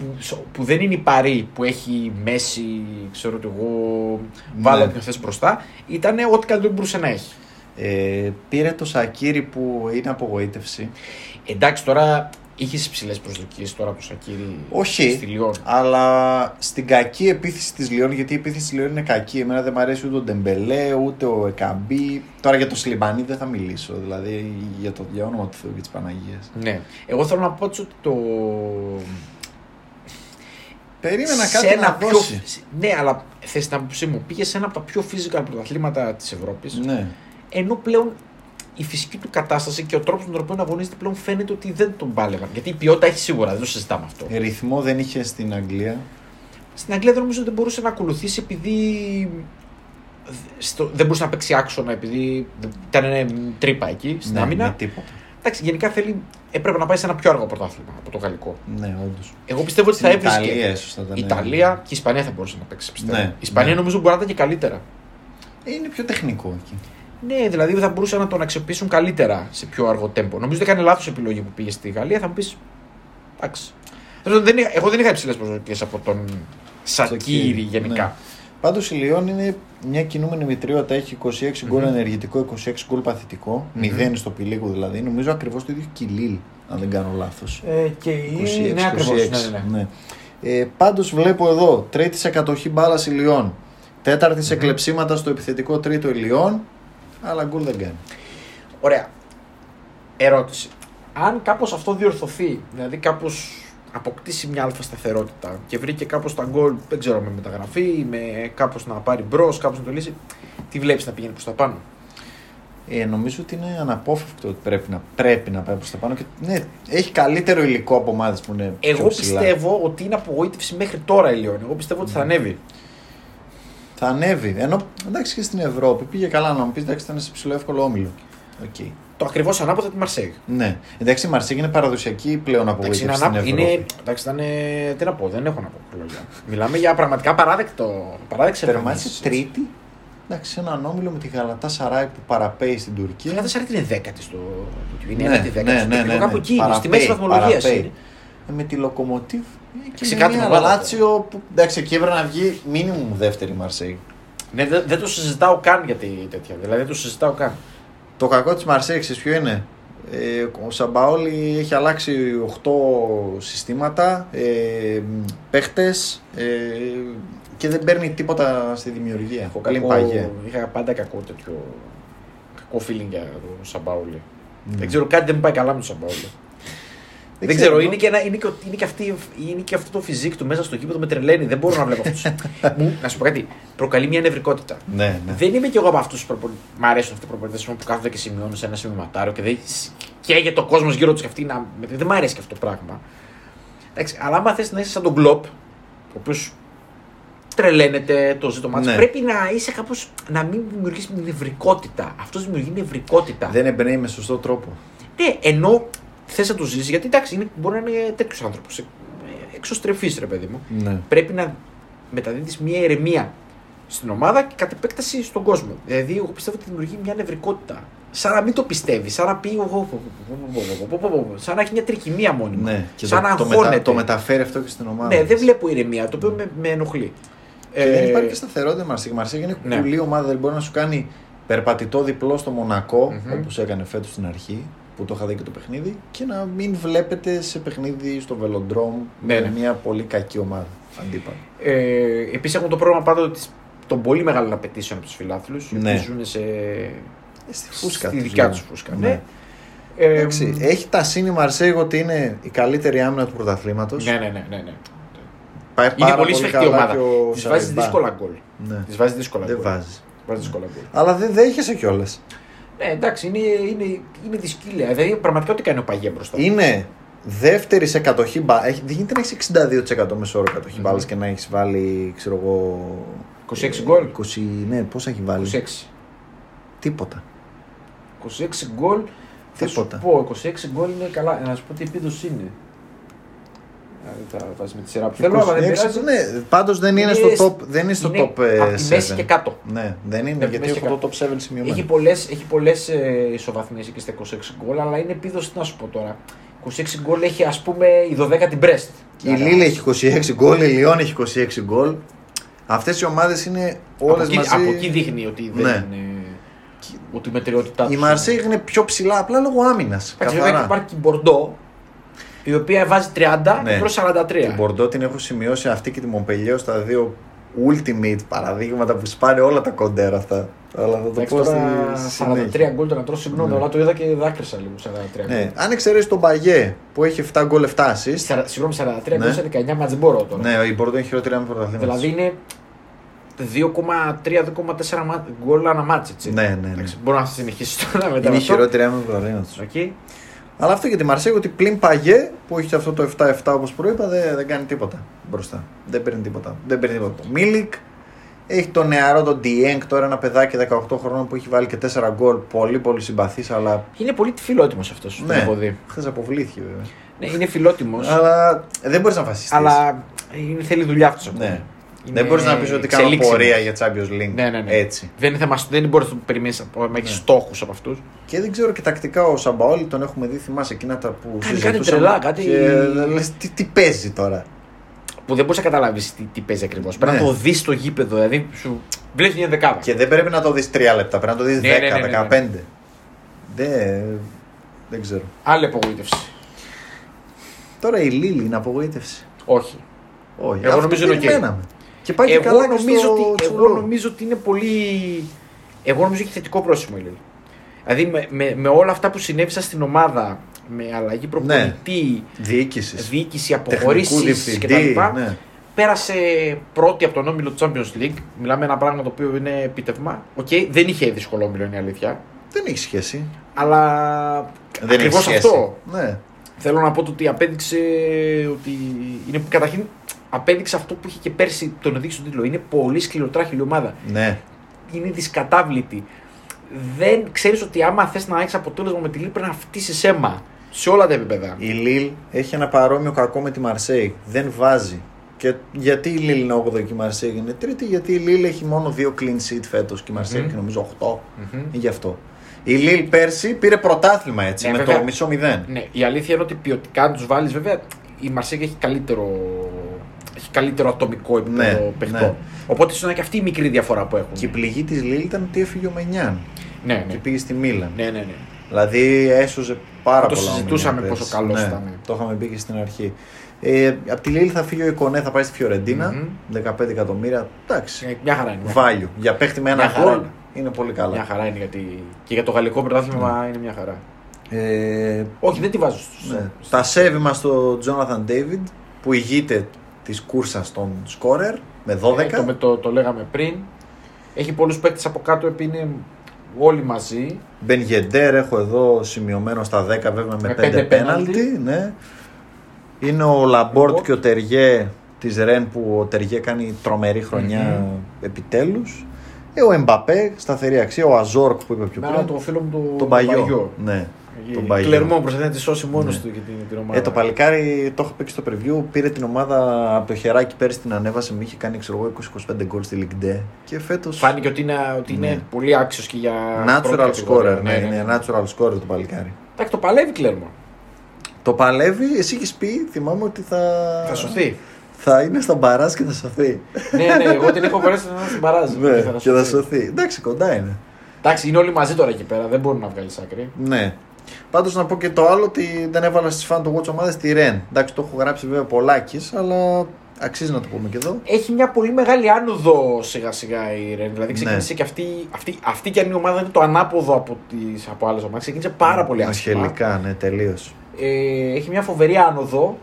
που, που δεν είναι η Παρή που έχει μέση, ξέρω ότι εγώ βάλω Ναι. όποιον θες μπροστά, ήταν ό,τι καλύτερο μπορούσε να έχει. Ε, πήρε το Σακύρι που είναι απογοήτευση. Εντάξει τώρα Είχες υψηλές προσδοκίες τώρα από Σακύρη Όχι. στη Λιόν. Αλλά στην κακή επίθεση της Λιόν, γιατί η επίθεση της Λιόν είναι κακή. Εμένα δεν μου αρέσει ούτε ο Ντεμπελέ, ούτε ο Εκαμπή. Τώρα για το Σλιμπανί δεν θα μιλήσω. Δηλαδή για το για όνομα του Θεού και της Παναγίας. Ναι. Εγώ θέλω να πω έτσι ότι το. Περίμενα σε κάτι ένα να πιο... δώσει. Ναι, αλλά θες την άποψή μου, πήγες σε ένα από τα πιο physical πρωταθλήματα της Ευρώπης. Ναι. Ενώ πλέον η φυσική του κατάσταση και ο τρόπος με τον οποίο αγωνίζεται πλέον φαίνεται ότι δεν τον πάλευαν. Γιατί η ποιότητα έχει σίγουρα, δεν το συζητάμε αυτό. Ρυθμό δεν είχε στην Αγγλία. Στην Αγγλία δεν νομίζω ότι δεν μπορούσε να ακολουθήσει επειδή στο, δεν μπορούσε να παίξει άξονα επειδή ήταν τρύπα εκεί στην ναι, άμυνα. με τίποτα. Εντάξει, γενικά θέλει, έπρεπε να πάει σε ένα πιο αργό πρωτάθλημα από το γαλλικό. Ναι, όντως. Εγώ πιστεύω ότι θα Στην έβρισκε. Ιταλία ίσως θα ήταν, Η ναι. Ιταλία και η Ισπανία θα μπορούσε να παίξει. Πιστεύω. Ναι, η Ισπανία ναι. νομίζω μπορεί να ήταν και καλύτερα. Είναι πιο τεχνικό εκεί. Ναι, δηλαδή θα μπορούσαν να τον αξιοποιήσουν καλύτερα σε πιο αργό τέμπο. Νομίζω ότι έκανε λάθος επιλογή που πήγε στη Γαλλία. Θα μου πεις. Εντάξει. Τέλος πάντων, δεν είχα- Εγώ δεν είχα υψηλές προσδοκίες από τον Σακύρη Σακίρι, γενικά. ναι. Πάντως η Λιόν είναι μια κινούμενη μητριότητα. Έχει 26 γκολ ενεργητικό, 26 γκολ παθητικό. Μηδέν στο πηλίγο δηλαδή. Νομίζω ακριβώς το ίδιο και η Λίλ, αν δεν κάνω λάθος. Ε, και η... 26, ναι, ακριβώς, 26, ναι, ναι, ναι. ναι. Ε, Πάντως βλέπω εδώ τρίτη σε κατοχή μπάλα η Λιόν. Τέταρτη σε κλεψίματα στο επιθετικό τρίτο η Λιόν. Αλλά γκολ δεν κάνει. Ωραία. Ερώτηση. Αν κάπως αυτό διορθωθεί, δηλαδή κάπως αποκτήσει μια άλφα σταθερότητα και βρει και κάπως τα γκολ, δεν ξέρω, με μεταγραφή, με κάπως να πάρει μπρος, κάπως να το λύσει, τι βλέπεις να πηγαίνει προς τα πάνω; Ε, νομίζω ότι είναι αναπόφευκτο ότι πρέπει να, πρέπει να πάει προς τα πάνω. Και, ναι, έχει καλύτερο υλικό από ομάδες που είναι πιο Εγώ ψηλά. πιστεύω ότι είναι απογοήτευση μέχρι τώρα η Λιόν. Εγώ πιστεύω ότι θα ανέβει. Θα ανέβει. Ενώ εντάξει και στην Ευρώπη πήγε καλά να μου πεις εντάξει ήταν σε ψιλοεύκολο όμιλο. Οκ. Το ακριβώς ανάποδα τη Μαρσέγ. Ναι. Εντάξει η Μαρσίγ είναι παραδοσιακή πλέον Εντάξει, είναι, απογοήτευση στην ανά... Ευρώπη. είναι... Εντάξει, ήταν. ε, Τι να πω, δεν έχω να πω λόγια. Μιλάμε για πραγματικά παράδεκτο. Παράδεκτες Τερμάτισε τρίτη. Εντάξει, σε έναν όμιλο με τη Γαλατά Σαράι που παραπέει στην Η Τουρκία. Ελλάδα Σάρτ είναι δέκατη στο. Είναι Ναι, ένατη δέκατη. ναι, στο ναι, τοπικό, ναι, Κάπου ναι. εκεί, είναι, στη Παραπέει, μέση βαθμολογίας. παραπέει. Ε, με τη Λοκομοτίβ ε, και Σε με κάτι μια ομάδα. Λάτσιο που εντάξει εκεί έπρεπε να βγει μήνυμου δεύτερη Μαρσέη. Ναι, δεν, δεν το συζητάω καν για τη τέτοια. Δηλαδή δεν το συζητάω καν. Το κακό της Μαρσέης, ξέρεις ποιο είναι; Ε, ο Σαμπαόλη έχει αλλάξει 8 συστήματα, ε, παίχτες ε, και δεν παίρνει τίποτα στη δημιουργία. Έχω Καλή κακό, παγιέ. είχα πάντα κακό τέτοιο. Κακό feeling για τον Σαμπάουλη. Ναι. Δεν ξέρω, κάτι δεν μου πάει καλά με τον Σαμπάουλη. Δεν, ξέρω, είναι και, ένα, είναι, και, είναι, και αυτή, είναι και αυτό το φυσικό του μέσα στο κήπο με τρελαίνει. Δεν μπορώ να βλέπω αυτούς. να σου πω κάτι. Προκαλεί μια νευρικότητα. Ναι, ναι. Δεν είμαι κι εγώ από αυτούς που μ' αρέσουν αυτοί οι προπονητές που κάθονται και σημειώνουν σε ένα σημειωματάριο και δεν καίγεται ο κόσμος γύρω τους και αυτοί να. Δεν μ' αρέσει και αυτό το πράγμα. Εντάξει, αλλά άμα θες να είσαι σαν τον Κλοπ, ο οποίος τρελαίνεται το ζήτωμά Ναι. του, πρέπει να είσαι κάπω. να μην δημιουργήσει νευρικότητα. Αυτός δημιουργεί νευρικότητα. Δεν εμπνέει με σωστό τρόπο. Ναι, ενώ θες να το ζήσει, γιατί εντάξει, είναι, μπορεί να είναι τέτοιος άνθρωπος. Εξωστρεφή, ρε παιδί μου. Ναι. Πρέπει να μεταδίδεις μια ηρεμία στην ομάδα και κατ' επέκταση στον κόσμο. Δηλαδή, εγώ πιστεύω ότι δημιουργεί μια νευρικότητα. Σαν να μην το πιστεύεις, σαν να πει. Σαν να έχει μια τρικυμία μόνιμα. ναι. Και σαν το, να το, αγχώνεται. μετα, το μεταφέρει αυτό και στην ομάδα. Ναι, δεν της. βλέπω ηρεμία, το οποίο με, με ενοχλεί. Και δεν υπάρχει και σταθερότητα η Μαρσίγ. Η Μαρσίγ είναι Ναι. κουλή ομάδα, δηλαδή μπορεί να σου κάνει περπατητό διπλό στο μονακο Μμμ. όπως έκανε φέτος στην αρχή, που το είχα δει και το παιχνίδι, και να μην βλέπετε σε παιχνίδι στο Βελοντρόμ Ναι, με ναι. μια πολύ κακή ομάδα αντίπαλα. Ε, Επίσης, έχουμε το πρόβλημα πάντοτε της- των πολύ μεγάλων απαιτήσεων από τους φιλάθλους. Οι Ναι. οποίοι ζουν σε. Ε, στη φούσκα στη τους δικιά λέω. τους φούσκα. Ναι. Ναι. Ε, Εντάξει, έχει τα σύνη Μαρσέγ ότι είναι η καλύτερη άμυνα του πρωταθλήματος. ναι, ναι, ναι, ναι, ναι. Πάει Είναι πάρα πολύ πολύ σφιχτή καλά ομάδα. και ο Της βάζεις Σαλιμπά. δύσκολα γκολ. Ναι. Της βάζεις δύσκολα Δεν γκολ. βάζεις. Βάζεις δύσκολα γκολ. Αλλά δεν δέχεσαι κιόλας. Ναι, εντάξει, είναι, είναι, είναι δυσκύλια. Δηλαδή, πραγματικά ό,τι κάνει ο Παγιέ μπροστά. Είναι δεύτερη σε κατοχή μπάλα. Έχει, δεν γίνεται να έχεις 62% μεσόωρο κατοχή Μμμ. μπάλας και να έχεις βάλει, ξέρω εγώ. 26 γκολ. 20, ναι, πώς έχει βάλει; 26. Τίποτα. 26 γκολ. Θα σου Τίποτα. πω, 26 γκολ είναι καλά. Να σου πω τι επίδοση είναι. Α, Δεν θα βάζει με τη σειρά που θέλω, αλλά δεν 26, πειράζει. ναι, πάντως δεν είναι, Είναι στο σ- top, δεν είναι στο είναι top ε, από τη μέση 7. και κάτω. Ναι, δεν είναι, από τη γιατί μέση και έχω το top 7 σημειωμένο. Έχει πολλές έχει πολλές, ε, ισοβαθμίες εκεί στα 26 γκολ, αλλά είναι επίδοση, τι να σου πω τώρα. 26 γκολ έχει ας πούμε η 12η Μπρέστ. Η Λίλ έχει 26 γκολ, η Λιόν έχει 26 γκολ. Αυτές οι ομάδες είναι από όλες εκεί, μαζί... από εκεί δείχνει ότι δεν Ναι. είναι. Ότι η μετριότητά Η τους Μαρσέη είναι πιο ψηλά απλά λόγω άμυνας. Εντάξει, βέβαια και Καθαρά. υπάρχει και η Μπορντό. Η οποία βάζει 30 Ναι. προς 43. Την Μπορντό την έχω σημειώσει αυτή και τη Μομπελιέ στα δύο ultimate παραδείγματα που σπάνε όλα τα κοντέρ αυτά. Αλλά θα το Εντάξει, πω τώρα στη 43 συνέχεια. γκολ να τρως συγγνώμη, Ναι. αλλά το είδα και δάκρυσα λίγο 43 γκολ. Ναι. Αν εξαιρέσει τον Παγιέ που έχει 7 γκολ 7 assist. Σαρα- Συγγνώμη, 43 γκολ Ναι. σε 19 μάτς δεν μπορώ τώρα. Ναι, η Μπορντό έχει χειρότερη άμυνα πρωταθλήματος. Δηλαδή είναι 2,3-2,4 μά- γκολ ανά μάτς, έτσι. Ναι, ναι, ναι. Εντάξει, Μπορώ να συνεχίσει τώρα μετά. Είναι η αυτό. χειρότερη άμυνα πρωταθλήματος. Οκ. Αλλά αυτό για τη Μαρσέιγ ότι πλην Παγιέ που έχει αυτό το 7-7 όπως προείπα δεν, δεν κάνει τίποτα μπροστά. Δεν παίρνει τίποτα. Δεν παίρνει τίποτα. Μίλικ έχει το νεαρό τον Διέγκ τώρα ένα παιδάκι 18 χρόνων που έχει βάλει και 4 γκολ. Πολύ πολύ συμπαθής, αλλά. Είναι πολύ φιλότιμος αυτός, το Ναι, έχω δει. χθες αποβλήθηκε βέβαια. Ναι, είναι φιλότιμος, Αλλά δεν μπορείς να βασιστεί. αλλά είναι, θέλει δουλειά αυτός ακόμα. Ναι. Είναι Δεν μπορείς να πεις ότι κάνω εξελίξιμος. πορεία για Champions League. Ναι, ναι, ναι. Έτσι. Δεν, είναι θέμα, δεν μπορείς να το περιμένεις να έχεις Ναι. στόχους από αυτούς. Και δεν ξέρω και τακτικά ο Σαμπαόλη τον έχουμε δει, θυμάσαι εκείνα τα που. Κάνει κάτι συζητούσαμε τρελά, κάτι- Και λες, τι, τι παίζει τώρα; Που δεν μπορείς να καταλάβεις τι, τι παίζει ακριβώς. Πρέπει Ναι. να το δεις στο γήπεδο. Δηλαδή σου βλέπεις μια δεκάδα. Και δεν πρέπει να το δεις 3 λεπτά, πρέπει να το δεις 10, Ναι, ναι, ναι, ναι, ναι. 15. Δεν, δεν ξέρω. Άλλη απογοήτευση. Τώρα η Λιλ είναι απογοήτευση. Όχι. Όχι. Εγώ αυτό νομίζω είναι οκ. Περιμέναμε. Και πάει και Εγώ καλά και νομίζω, στο ότι, εγώ Τσου Λου. νομίζω ότι είναι πολύ. Εγώ νομίζω έχει θετικό πρόσημο η Λιλ. Δηλαδή με, με, με όλα αυτά που συνέβησαν στην ομάδα, με αλλαγή προπονητή, Διοίκησης. διοίκηση, Τεχνικού αποχωρήσεις διευθυντή. κτλ. Ναι. Πέρασε πρώτη από τον όμιλο Champions League. Μιλάμε ένα πράγμα το οποίο είναι επίτευγμα. Οκ, δεν είχε δύσκολο όμιλο, είναι η αλήθεια. Δεν έχει σχέση. Αλλά Δεν έχει ακριβώς σχέση. αυτό. Ναι. Θέλω να πω το ότι απέδειξε ότι. Είναι, καταρχήν απέδειξε αυτό που είχε και πέρσι τον οδήγησε στον τίτλο. Είναι πολύ σκληροτράχηλη ομάδα. ναι. Είναι δυσκατάβλητη. Δεν ξέρεις ότι άμα θες να έχεις αποτέλεσμα με τη Λίλ πρέπει να φτύσεις αίμα. Σε όλα τα επίπεδα. Η Λίλ έχει ένα παρόμοιο κακό με τη Μαρσέη. Δεν βάζει. Και γιατί η Λίλ είναι 8η και η Μαρσέη είναι τρίτη, γιατί η Λίλ έχει μόνο δύο clean sheet φέτος και η Μαρσέη Μμμ. έχει νομίζω 8. Μμμ. Γι' αυτό. Η Λίλ πέρσι πήρε πρωτάθλημα έτσι, Ναι, με βέβαια. το μισό μηδέν. Ναι, η αλήθεια είναι ότι ποιοτικά αν τους βάλεις, βέβαια η Μαρσέγγ έχει καλύτερο, έχει καλύτερο ατομικό επίπεδο Ναι, παιχτό. ναι. Οπότε ίσως είναι και αυτή η μικρή διαφορά που έχουν. Και η πληγή της Λίλ ήταν ότι έφυγε ο Μενιάν Ναι, και ναι. πήγε στη Μίλαν. ναι, ναι, ναι. Δηλαδή έσωζε πάρα Το πολλά. ο συζητούσαμε Μενιάν πόσο πέρσι. καλός ναι, ήταν. Το είχαμε πει και στην αρχή. Ε, από τη Λίλ θα φύγει ο Ικονέ, θα πάει στη Φιωρεντίνα. Μμμ. 15 εκατομμύρια. Εντάξει. Ε, Μια χαρά είναι. Μια, Value. Για παίχτη με ένα Μια χαρά γκολ είναι. είναι πολύ καλά. μια χαρά είναι γιατί. και για το γαλλικό πρωτάθλημα είναι μια χαρά. Ε, Όχι, δεν τη βάζω στους. ναι. Τα σέβη μας στο Jonathan David που ηγείται της κούρσας των σκόρερ με 12. Ε, το, με το, το λέγαμε πριν. Έχει πολλούς παίκτες από κάτω επειδή είναι όλοι μαζί. Μπεν Γεντέρ έχω εδώ σημειωμένο στα 10 βέβαια με, Με 5 πέντε πέναλτι. Ναι. Είναι ο Λαμπόρντ Λαμπόρντ. και ο Τεριέ της Ρεν που ο Τεριέ κάνει τρομερή χρονιά Μμμ. επιτέλους. Ε, ο Εμπαπέ, σταθερή αξία. Ο Αζόρκ που είπε πιο Με πριν. το φίλο μου το, τον Μπαγιό. Ναι, τον Μπαγιό. Κλερμό προσπαθεί να τη σώσει μόνος Ναι. του για την, την ομάδα. Ε, το παλικάρι το έχω πει και στο preview. Πήρε την ομάδα από το χεράκι πέρσι την ανέβασε. Μου είχε κάνει ξέρω εγώ 20-25 γκολ στη Ligue 2. Και φέτο. Φάνηκε ότι είναι, ότι είναι Ναι. πολύ άξιος και για. πρώτη Natural κατηγορία. scorer. Ναι, είναι natural scorer το παλικάρι. Εντάξει, το παλεύει Κλέρμο. Το παλεύει, εσύ έχεις πει, θυμάμαι ότι θα. Θα σωθεί. Θα είναι στα μπαράζ και θα σωθεί. ναι, ναι, εγώ την έχω περάσει να την παράζει. ναι, και θα σωθεί. Εντάξει, κοντά είναι. Εντάξει, είναι όλοι μαζί τώρα εκεί πέρα, δεν μπορεί να βγάλεις άκρη. Ναι. Πάντως να πω και το άλλο ότι δεν έβαλα στις φαν του Watch ομάδες τη Ρεν. Εντάξει, το έχω γράψει βέβαια πολλάκις, αλλά αξίζει να το πούμε και εδώ. Έχει μια πολύ μεγάλη άνοδο σιγά σιγά η Ρεν. Δηλαδή ξεκίνησε Ναι. και αυτή, αυτή, αυτή και αν η ομάδα είναι το ανάποδο από, τις, από άλλες ομάδες. Ξεκίνησε πάρα πολύ άσχημα. Αρχελικά, ναι, τελείως. Ε, έχει μια φοβερή άνοδο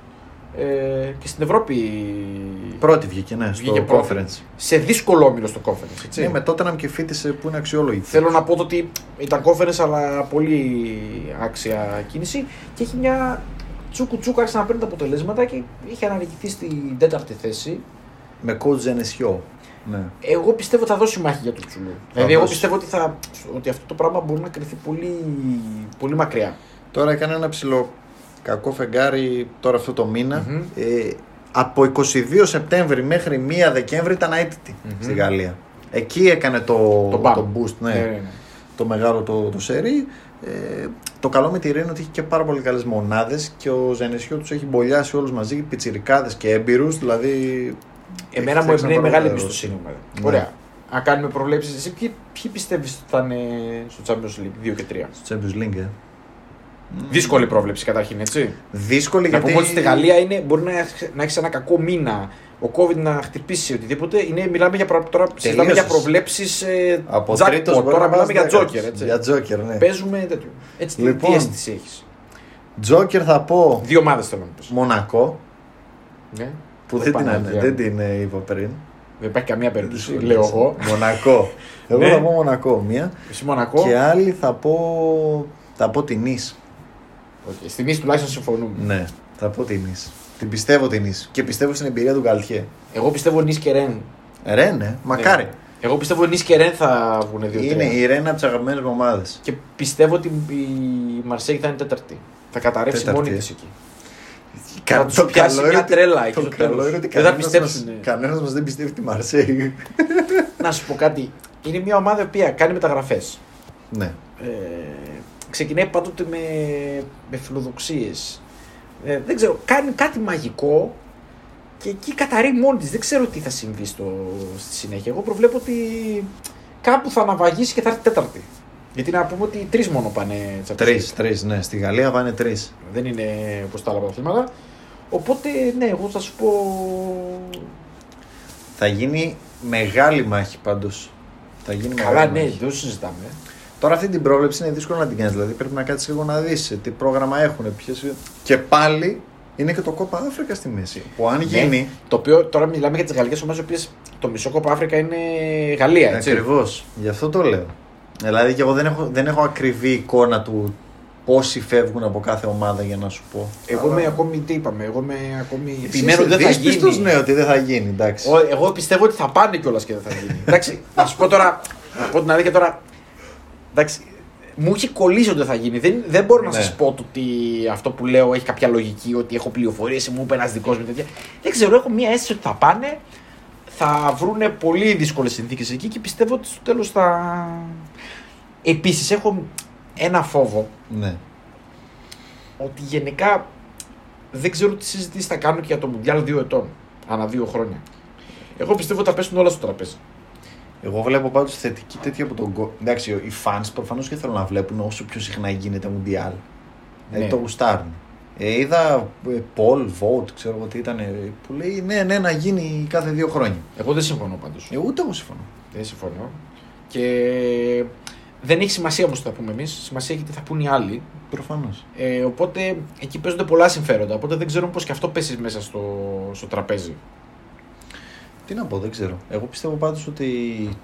ε, και στην Ευρώπη. Πρώτη βγήκε, ναι, στο Βγήκε πρώτη. conference. Σε δύσκολο όμιλο στο conference. Έτσι. Ναι, με τότε να και φίτησε που είναι αξιόλογη. Θέλω να πω το ότι ήταν conference αλλά πολύ άξια κίνηση και έχει μια τσούκου τσούκου άρχισε να παίρνει τα αποτελέσματα και είχε αναρριχηθεί στην τέταρτη θέση. Με coach Ζενεσιό. Ναι. Εγώ πιστεύω ότι θα δώσει μάχη για το Τσουλού. Δηλαδή, εγώ δώσει. πιστεύω ότι, θα, ότι αυτό το πράγμα μπορεί να κρυθεί πολύ, πολύ μακριά. Τώρα έκανε ένα ψηλό κακό φεγγάρι τώρα αυτό το μήνα. Μμμ. Ε, από 22 Σεπτέμβρη μέχρι 1 Δεκέμβρη ήταν αίτητη Μμμ. στη Γαλλία. Εκεί έκανε το, Το μπαμ. το boost, ναι, Ναι, ναι, ναι. το μεγάλο το, το σερί. Ε, το καλό με τη Ρέν είναι ότι έχει και πάρα πολύ καλές μονάδες και ο Ζενεσιό τους έχει μπολιάσει όλους μαζί, πιτσιρικάδες και έμπειρους. Δηλαδή. Εμένα έχει μου φτιάξει εμπνέει ένα μεγάλη πάρα εμπιστοσύνη. μου. Ναι. Ωραία. Αν κάνουμε προβλέψεις, εσύ ποιοι, ποιοι πιστεύεις ότι θα είναι στο Champions League 2 και 3. Στο Champions League, ε. Δύσκολη πρόβλεψη καταρχήν, έτσι. Δύσκολη Να γιατί. πούμε ότι στη Γαλλία είναι, μπορεί να, έχ- να έχεις ένα κακό μήνα. Ο COVID να χτυπήσει οτιδήποτε. Είναι, μιλάμε για, προ, τώρα συζητάμε για προβλέψεις. Ε, Από jackpot. τρίτος μπορεί Τώρα να μιλάμε για πας τζόκερ. δέκατος. Έτσι. Για τζόκερ, ναι. Παίζουμε τέτοιο. Έτσι, τι- Λοιπόν. τι αίσθηση έχεις; Τζόκερ θα πω Δύο ομάδες θέλω να πεις. Μονακό. Ναι. Που δεν την, Παναγία δεν μου. την ε, είπα πριν. Δεν υπάρχει καμία περίπτωση. Λέω εγώ. Μονακό. Εγώ Ναι. θα πω Μονακό μία. Εσύ Μονακό. Και άλλη θα πω. Θα πω την Νις. Οκ, Στη Νίση τουλάχιστον συμφωνούμε. Ναι, θα πω την Ις. Την πιστεύω την Ις. Και πιστεύω στην εμπειρία του Γκαλτιέ. Εγώ πιστεύω Νίς και Ρεν. Ρε, ναι, μακάρι. Ναι. Εγώ πιστεύω Νίς και Ρεν θα βγουν δύο Είναι η Ρένα από τις αγαπημένες μου ομάδες. Και πιστεύω ότι η Μαρσέη θα είναι τέταρτη. Θα καταρρεύσει Τέταρτη. μόνη της εκεί. Θα τους πιάσει μια τρέλα εκεί Το στο καλό τέλος. είναι ότι Δεν θα κανένας πιστέψουν. μας- κανένας μας δεν πιστεύει τη Μαρσέη. Να σου πω κάτι. Είναι μια ομάδα η οποία κάνει μεταγραφές. ναι. Ε, ξεκινάει πάντοτε με, με φιλοδοξίες. Ε, δεν ξέρω, κάνει κάτι μαγικό και εκεί καταρρεί μόνη της. Δεν ξέρω τι θα συμβεί στο, στη συνέχεια. Εγώ προβλέπω ότι κάπου θα αναβαγίσει και θα έρθει τέταρτη. Γιατί να πούμε ότι τρεις μόνο πάνε Champions Τρεις, League. τρεις, ναι. Στη Γαλλία πάνε τρεις. Δεν είναι όπως τα άλλα πρωταθλήματα. Οπότε, ναι, εγώ θα σου πω. Θα γίνει μεγάλη μάχη πάντως. Θα γίνει Καλά, μεγάλη ναι, μάχη. δεν το συζητάμε. Τώρα αυτή την πρόβλεψη είναι δύσκολο να την κάνεις. Δηλαδή πρέπει να κάτσεις λίγο να δεις τι πρόγραμμα έχουν. Ποιες... Και πάλι είναι και το κόπα Αφρικα στη μέση. Που αν γίνει. Ναι, το οποίο τώρα μιλάμε για τις γαλλικές ομάδες, οι οποίες το μισό κόπα Αφρικα είναι Γαλλία, έτσι. Ακριβώς. Γι' αυτό το λέω. Δηλαδή και εγώ δεν έχω, δεν έχω ακριβή εικόνα του πόσοι φεύγουν από κάθε ομάδα για να σου πω. Εγώ Αλλά- είμαι ακόμη, τι είπαμε, εγώ είμαι ακόμη. Εσύ Επιμένω ότι είσαι δεν θα δύσπιστος, γίνει. ναι, ότι δεν θα γίνει. Εντάξει. Ο- Εγώ πιστεύω ότι θα πάνε κιόλας και δεν θα γίνει. Εντάξει, να σου πω τώρα. Να πω την αλήθεια τώρα. Εντάξει, μου έχει κολλήσει ότι δεν θα γίνει. Δεν, δεν μπορώ να Ναι. σας πω το ότι αυτό που λέω έχει κάποια λογική, ότι έχω πληροφορίες, μου είπε ένας δικός μου τέτοια. Δεν ξέρω, έχω μία αίσθηση ότι θα πάνε, θα βρούνε πολύ δύσκολες συνθήκες εκεί και πιστεύω ότι στο τέλος θα. Επίσης, έχω ένα φόβο Ναι. ότι γενικά δεν ξέρω τι συζητήσεις θα κάνουν και για το Μουντιάλ δύο ετών. Ανά δύο χρόνια. Εγώ πιστεύω ότι θα πέσουν όλα στο τραπέζι. Εγώ βλέπω πάντως θετική τέτοια από τον κο... Εντάξει, οι fans προφανώς και θέλουν να βλέπουν όσο πιο συχνά γίνεται Μουντιάλ. Δηλαδή Ναι. το γουστάρουν. Ε, είδα ε, Paul Vote, ξέρω εγώ τι ήταν, ε, που λέει ναι, ναι, να γίνει κάθε δύο χρόνια. Εγώ δεν συμφωνώ πάντως. Ε, ούτε εγώ συμφωνώ. Δεν συμφωνώ. Και δεν έχει σημασία όμως τι θα πούμε εμείς. Σημασία έχει τι θα πουν οι άλλοι. Προφανώς. Ε, οπότε εκεί παίζονται πολλά συμφέροντα. Οπότε δεν ξέρω πώς και αυτό πέσει μέσα στο, στο τραπέζι. Τι να πω, δεν ξέρω. Εγώ πιστεύω πάντως ότι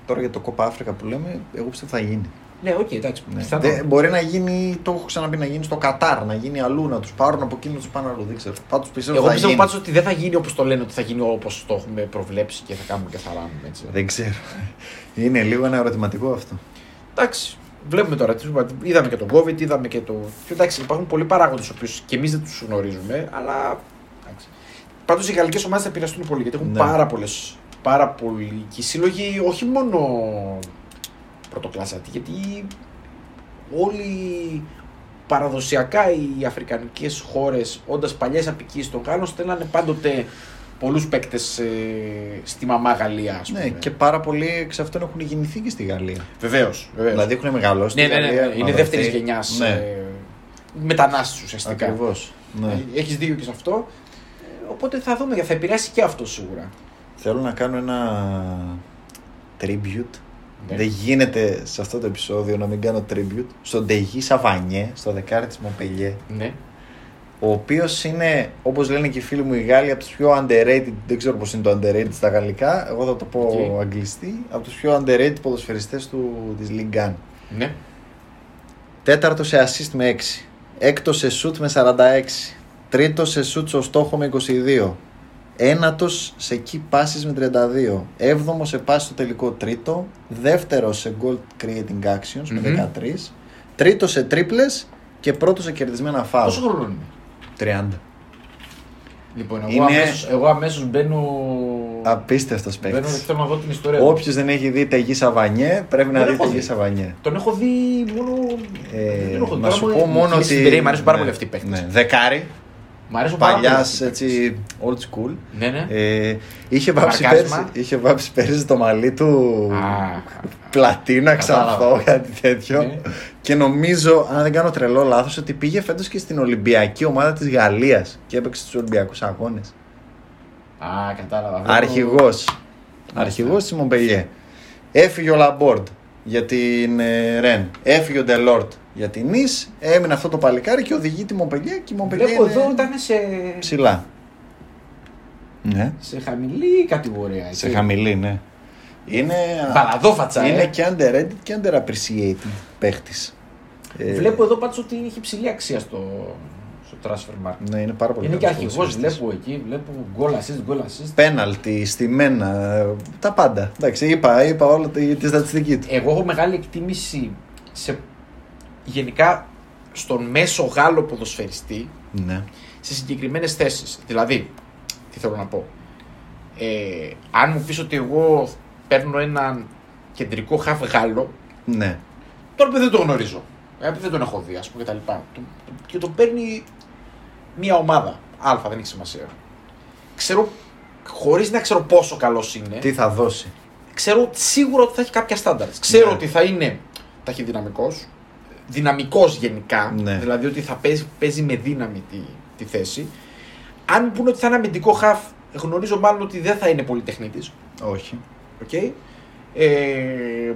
τώρα για το Κόπα Άφρικα που λέμε, εγώ πιστεύω θα γίνει. Ναι, οκ, εντάξει. Ναι. πιθανό. Δεν- μπορεί να γίνει, το έχω ξαναπεί, να γίνει στο Κατάρ, να γίνει αλλού, να τους πάρουν από εκεί να τους πάνε αλλού. Δεν ξέρω. Πάντως πιστεύω Εγώ θα πιστεύω γίνει. πάντως ότι δεν θα γίνει όπως το λένε, ότι θα γίνει όπως το έχουμε προβλέψει και θα κάνουμε και θα ράνουμε έτσι. Δεν ξέρω. Είναι λίγο ένα ερωτηματικό αυτό. Εντάξει, βλέπουμε τώρα. τι σου είπα, Είδαμε και τον COVID, είδαμε και το. Και εντάξει, υπάρχουν πολλοί παράγοντες του οποίου και εμείς δεν τους γνωρίζουμε, αλλά. Πάντως οι γαλλικές ομάδες θα επηρεαστούν πολύ γιατί έχουν Ναι. πάρα πολλές. Πάρα πολλοί και οι σύλλογοι όχι μόνο πρωτοκλάσσατοι, γιατί όλοι παραδοσιακά οι αφρικανικές χώρες όντας παλιές απικίες των Γάλλων στέλνανε πάντοτε πολλούς παίκτες ε, στη μαμά Γαλλία ας πούμε. Ναι, και πάρα πολλοί εξ αυτών έχουν γεννηθεί και στη Γαλλία. Βεβαίως, βεβαίως. Δηλαδή έχουν μεγαλώσει. Ναι, στη ναι, ναι, Γαλλία, ναι. Είναι μαδερθεί. δεύτερης γενιάς Ναι, ε, μετανάστες ουσιαστικά. ακριβώς. Ναι. Έχεις δίκιο και σε αυτό. Ε, Οπότε θα δούμε, θα επηρεάσει και αυτό σίγουρα. Θέλω να κάνω ένα tribute. Ναι. Δεν γίνεται σε αυτό το επεισόδιο να μην κάνω tribute στον Ντεγί Σαβανιέ, στο δεκάρι της Μοπελιέ. Ναι. Ο οποίος είναι, όπως λένε και οι φίλοι μου οι Γάλλοι, από τους πιο underrated. Δεν ξέρω πώς είναι το underrated στα γαλλικά. Εγώ θα το πω Οκ. αγγλιστί. Από τους πιο underrated ποδοσφαιριστές της Ligue 1. ναι. Τέταρτο σε ασίστ με 6. Έκτος σε σουτ με 46. Τρίτος σε σουτ στο στόχο με 22. Ένατος σε key passes με 32. Έβδομος σε πάσες στο τελικό τρίτο. Δεύτερος σε goal creating actions Μμμ. με 13. Τρίτος σε τρίπλες και πρώτος σε κερδισμένα φάουλ. Πόσο χρόνο είναι; 30. Λοιπόν, εγώ, Είναι- αμέσως, εγώ αμέσως μπαίνω. Απίστευτος Μπαίνω παίκτης. θέλω να δω την ιστορία. του. Όποιος δεν έχει δει Τεγί Σαβανιέ, πρέπει να Δεν δει έχω Τεγί δει. Σαβανιέ. Τον έχω δει μόνο. Ε, δεν έχω δει. να Τώρα σου μου- πω μου μόνο θυμίζει ότι. την Πειραιή, Μ' αρέσουν πάρα ναι, πολύ αυτοί οι παίκτες. ναι. Δεκάρι. Μ' αρέσουν πάρα πολύ παλιάς αυτοί οι έτσι old school. Ναι, ναι. Ε, είχε, βάψει Μαρκάρισμα. πέρσι, είχε βάψει πέρσι το μαλλί του Α, πλατίνα, Κατάλαβα. ξανθό, κάτι τέτοιο. Ναι. Και νομίζω, αν δεν κάνω τρελό λάθος, ότι πήγε φέτος και στην Ολυμπιακή ομάδα της Γαλλίας και έπαιξε στους Ολυμπιακούς Αγώνες. α, κατάλαβα. Βλέπω- Αρχηγός. Αρχηγός τη Μονπελιέ. Έφυγε ο Λαμπόρντ για την ε, Ρεν. Έφυγε ο Ντελόρ για την Νις. Έμεινε αυτό το παλικάρι και οδηγεί τη Μονπελιέ και η Μονπελιέ Βλέπω είναι εδώ ήταν σε, ψηλά. Ναι. σε χαμηλή κατηγορία. Σε έτσι. χαμηλή, ναι. Είναι, Μπαλαδόφατσα, είναι ε. και underrated και underappreciated παίχτης. Ε, Βλέπω εδώ πάντως ότι έχει υψηλή αξία στο, στο transfer market. Ναι, είναι πάρα πολύ Είναι και καλός αρχηγός, ποδοσφαιριστής. βλέπω εκεί. Βλέπω goal assist, goal assist. Πέναλτι, στημένα, ε, τα πάντα. Εντάξει, είπα, είπα όλα τη, τη στατιστική του. Εγώ έχω μεγάλη εκτίμηση σε, γενικά στον μέσο Γάλλο ποδοσφαιριστή Ναι. σε συγκεκριμένες θέσεις. Δηλαδή, τι θέλω να πω. Ε, αν μου πεις ότι εγώ παίρνω έναν κεντρικό χαφ Γάλλο, Ναι. τώρα που δεν το γνωρίζω. Ε, δεν τον έχω δει, ας πούμε, κτλ. Το- Και τον παίρνει μια ομάδα. Α, δεν έχει σημασία. Ξέρω, χωρίς να ξέρω πόσο καλός είναι, Τι θα δώσει. ξέρω σίγουρα ότι θα έχει κάποια στάνταρ. Ξέρω Ναι. ότι θα είναι ταχυδυναμικός, δυναμικός γενικά, Ναι. δηλαδή ότι θα παίζει, παίζει με δύναμη τη, τη θέση. Αν μου πούνε ότι θα είναι αμυντικό χαφ, γνωρίζω μάλλον ότι δεν θα είναι πολυτεχνίτης. Όχι. Okay. Ε,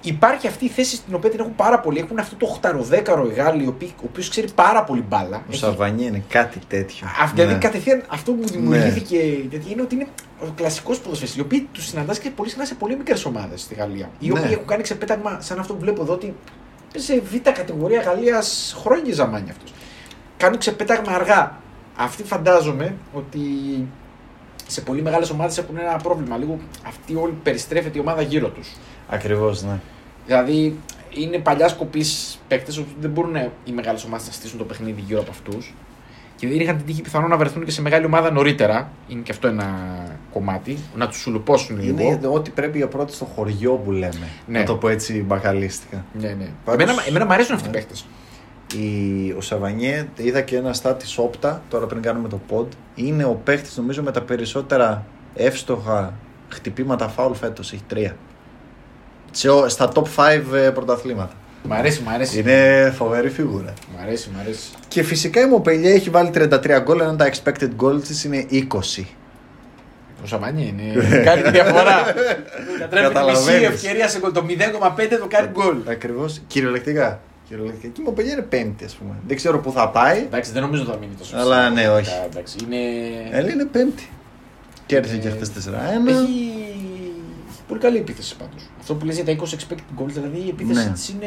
υπάρχει αυτή η θέση στην οποία την έχουν πάρα πολύ. Έχουν αυτό το 8-10 οι Γάλλοι, ο οποίος ξέρει πάρα πολύ μπάλα. Ο Έχει- Σαββανί είναι κάτι τέτοιο. αυτή, δηλαδή Ναι. κατευθείαν αυτό που μου δημιουργήθηκε γιατί είναι ότι είναι ο κλασικός ποδοσφαιριστής, οι οποίοι τους συναντάς και πολύ συχνά σε πολύ μικρές ομάδες στη Γαλλία. Οι Ναι. οποίοι έχουν κάνει ξεπέταγμα σαν αυτό που βλέπω εδώ ότι σε β' κατηγορία Γαλλίας χρόνια ζαμάνι αυτός. Κάνουν ξεπέταγμα αργά. Αυτοί φαντάζομαι ότι σε πολύ μεγάλες ομάδες έχουν ένα πρόβλημα. Λίγο αυτή όλη περιστρέφεται η ομάδα γύρω τους. Ακριβώς, ναι. Δηλαδή είναι παλιά σκοπής παίκτες που δεν μπορούν οι μεγάλες ομάδες να στήσουν το παιχνίδι γύρω από αυτούς. Και δεν είχαν την τύχη πιθανόν να βρεθούν και σε μεγάλη ομάδα νωρίτερα. Είναι και αυτό ένα κομμάτι. Να τους σουλουπώσουν λίγο. Είναι ό,τι πρέπει για πρώτη στο χωριό που λέμε. Ναι. Να το πω έτσι μπακαλίστικα. Ναι, ναι. Πάντως- Εμένα, εμένα μου αρέσουν αυτοί οι Ναι. παίκτες. Η, ο Σαβανιέ, είδα και ένα stat της Όπτα, τώρα πριν κάνουμε το pod, είναι ο παίχτης νομίζω με τα περισσότερα εύστοχα χτυπήματα φάουλ φέτος, έχει τρία. Σε, ο- στα top 5 πρωταθλήματα. Μ' αρέσει, μ' αρέσει. Είναι φοβερή φιγούρα. Μ' αρέσει, μ' αρέσει. Και φυσικά η Μοπελιέ έχει βάλει 33 γκολ, ενώ τα expected goals της είναι 20. Ο Σαμάνι είναι. κάνει τη διαφορά. Κατρέπει τη μισή Καταλαβαίνεις. ευκαιρία σε γκολ. Το 0,5 το κάνει γκολ. Ακριβώς, κυριολεκτικά. κυριολεκτικά. Και η Μοπελιέ είναι πέμπτη ας πούμε. Δεν ξέρω πού θα πάει, Εντάξει, δεν νομίζω ότι θα μείνει τόσο Αλλά ψηλά. ναι, όχι. Εντάξει, είναι. αλλά είναι πέμπτη. Κέρδισε Ε, και χθες 4-1. Έχει πολύ καλή επίθεση πάντως. Αυτό που λες για τα 20 expected goals, δηλαδή η επίθεση Ναι. της είναι.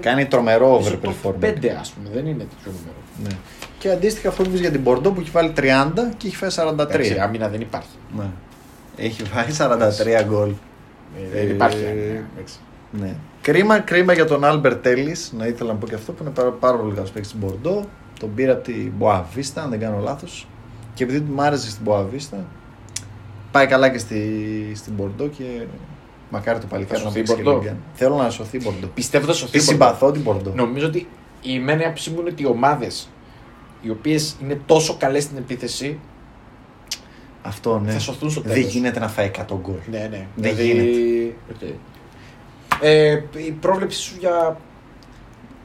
Κάνει τρομερό στο top overperformance. 5 ας πούμε, δεν είναι τέτοιο νούμερο. Ναι. Και αντίστοιχα αυτό που είπες για την Μπορντό που έχει βάλει 30 και έχει φάει 43. Εντάξει, άμυνα δεν υπάρχει. Ναι. Έχει βάλει 43 γκολ. Ε, δεν Ε, υπάρχει άμυνα. εντάξει. Ναι. Κρίμα, κρίμα για τον Άλμπερτ Έλις, να ήθελα να πω και αυτό που είναι πάρα, πάρα πολύ καλός παίκτης στην Μπορντό. Τον πήραν από την Μποαβίστα, αν δεν κάνω λάθος. Και επειδή του μ' άρεσε στην Μποαβίστα, πάει καλά και στη, στην Μπορντό και μακάρι το παλικάρι Θα να σωθεί η παίξει και Bordeaux. Λιγκάν. Θέλω να σωθεί η Μπορντό. Πιστεύω θα σωθεί. Τη η Μπορντό. συμπαθώ την Μπορντό. Νομίζω ότι η εμένα η άποψή μου είναι ότι οι ομάδες οι οποίες είναι τόσο καλές στην επίθεση Αυτό ναι. θα σωθούν στο Δεν τέλος. γίνεται να φάει 100 γκολ. Ναι, ναι. Δεν Οκ. Ε, η πρόβλεψη σου για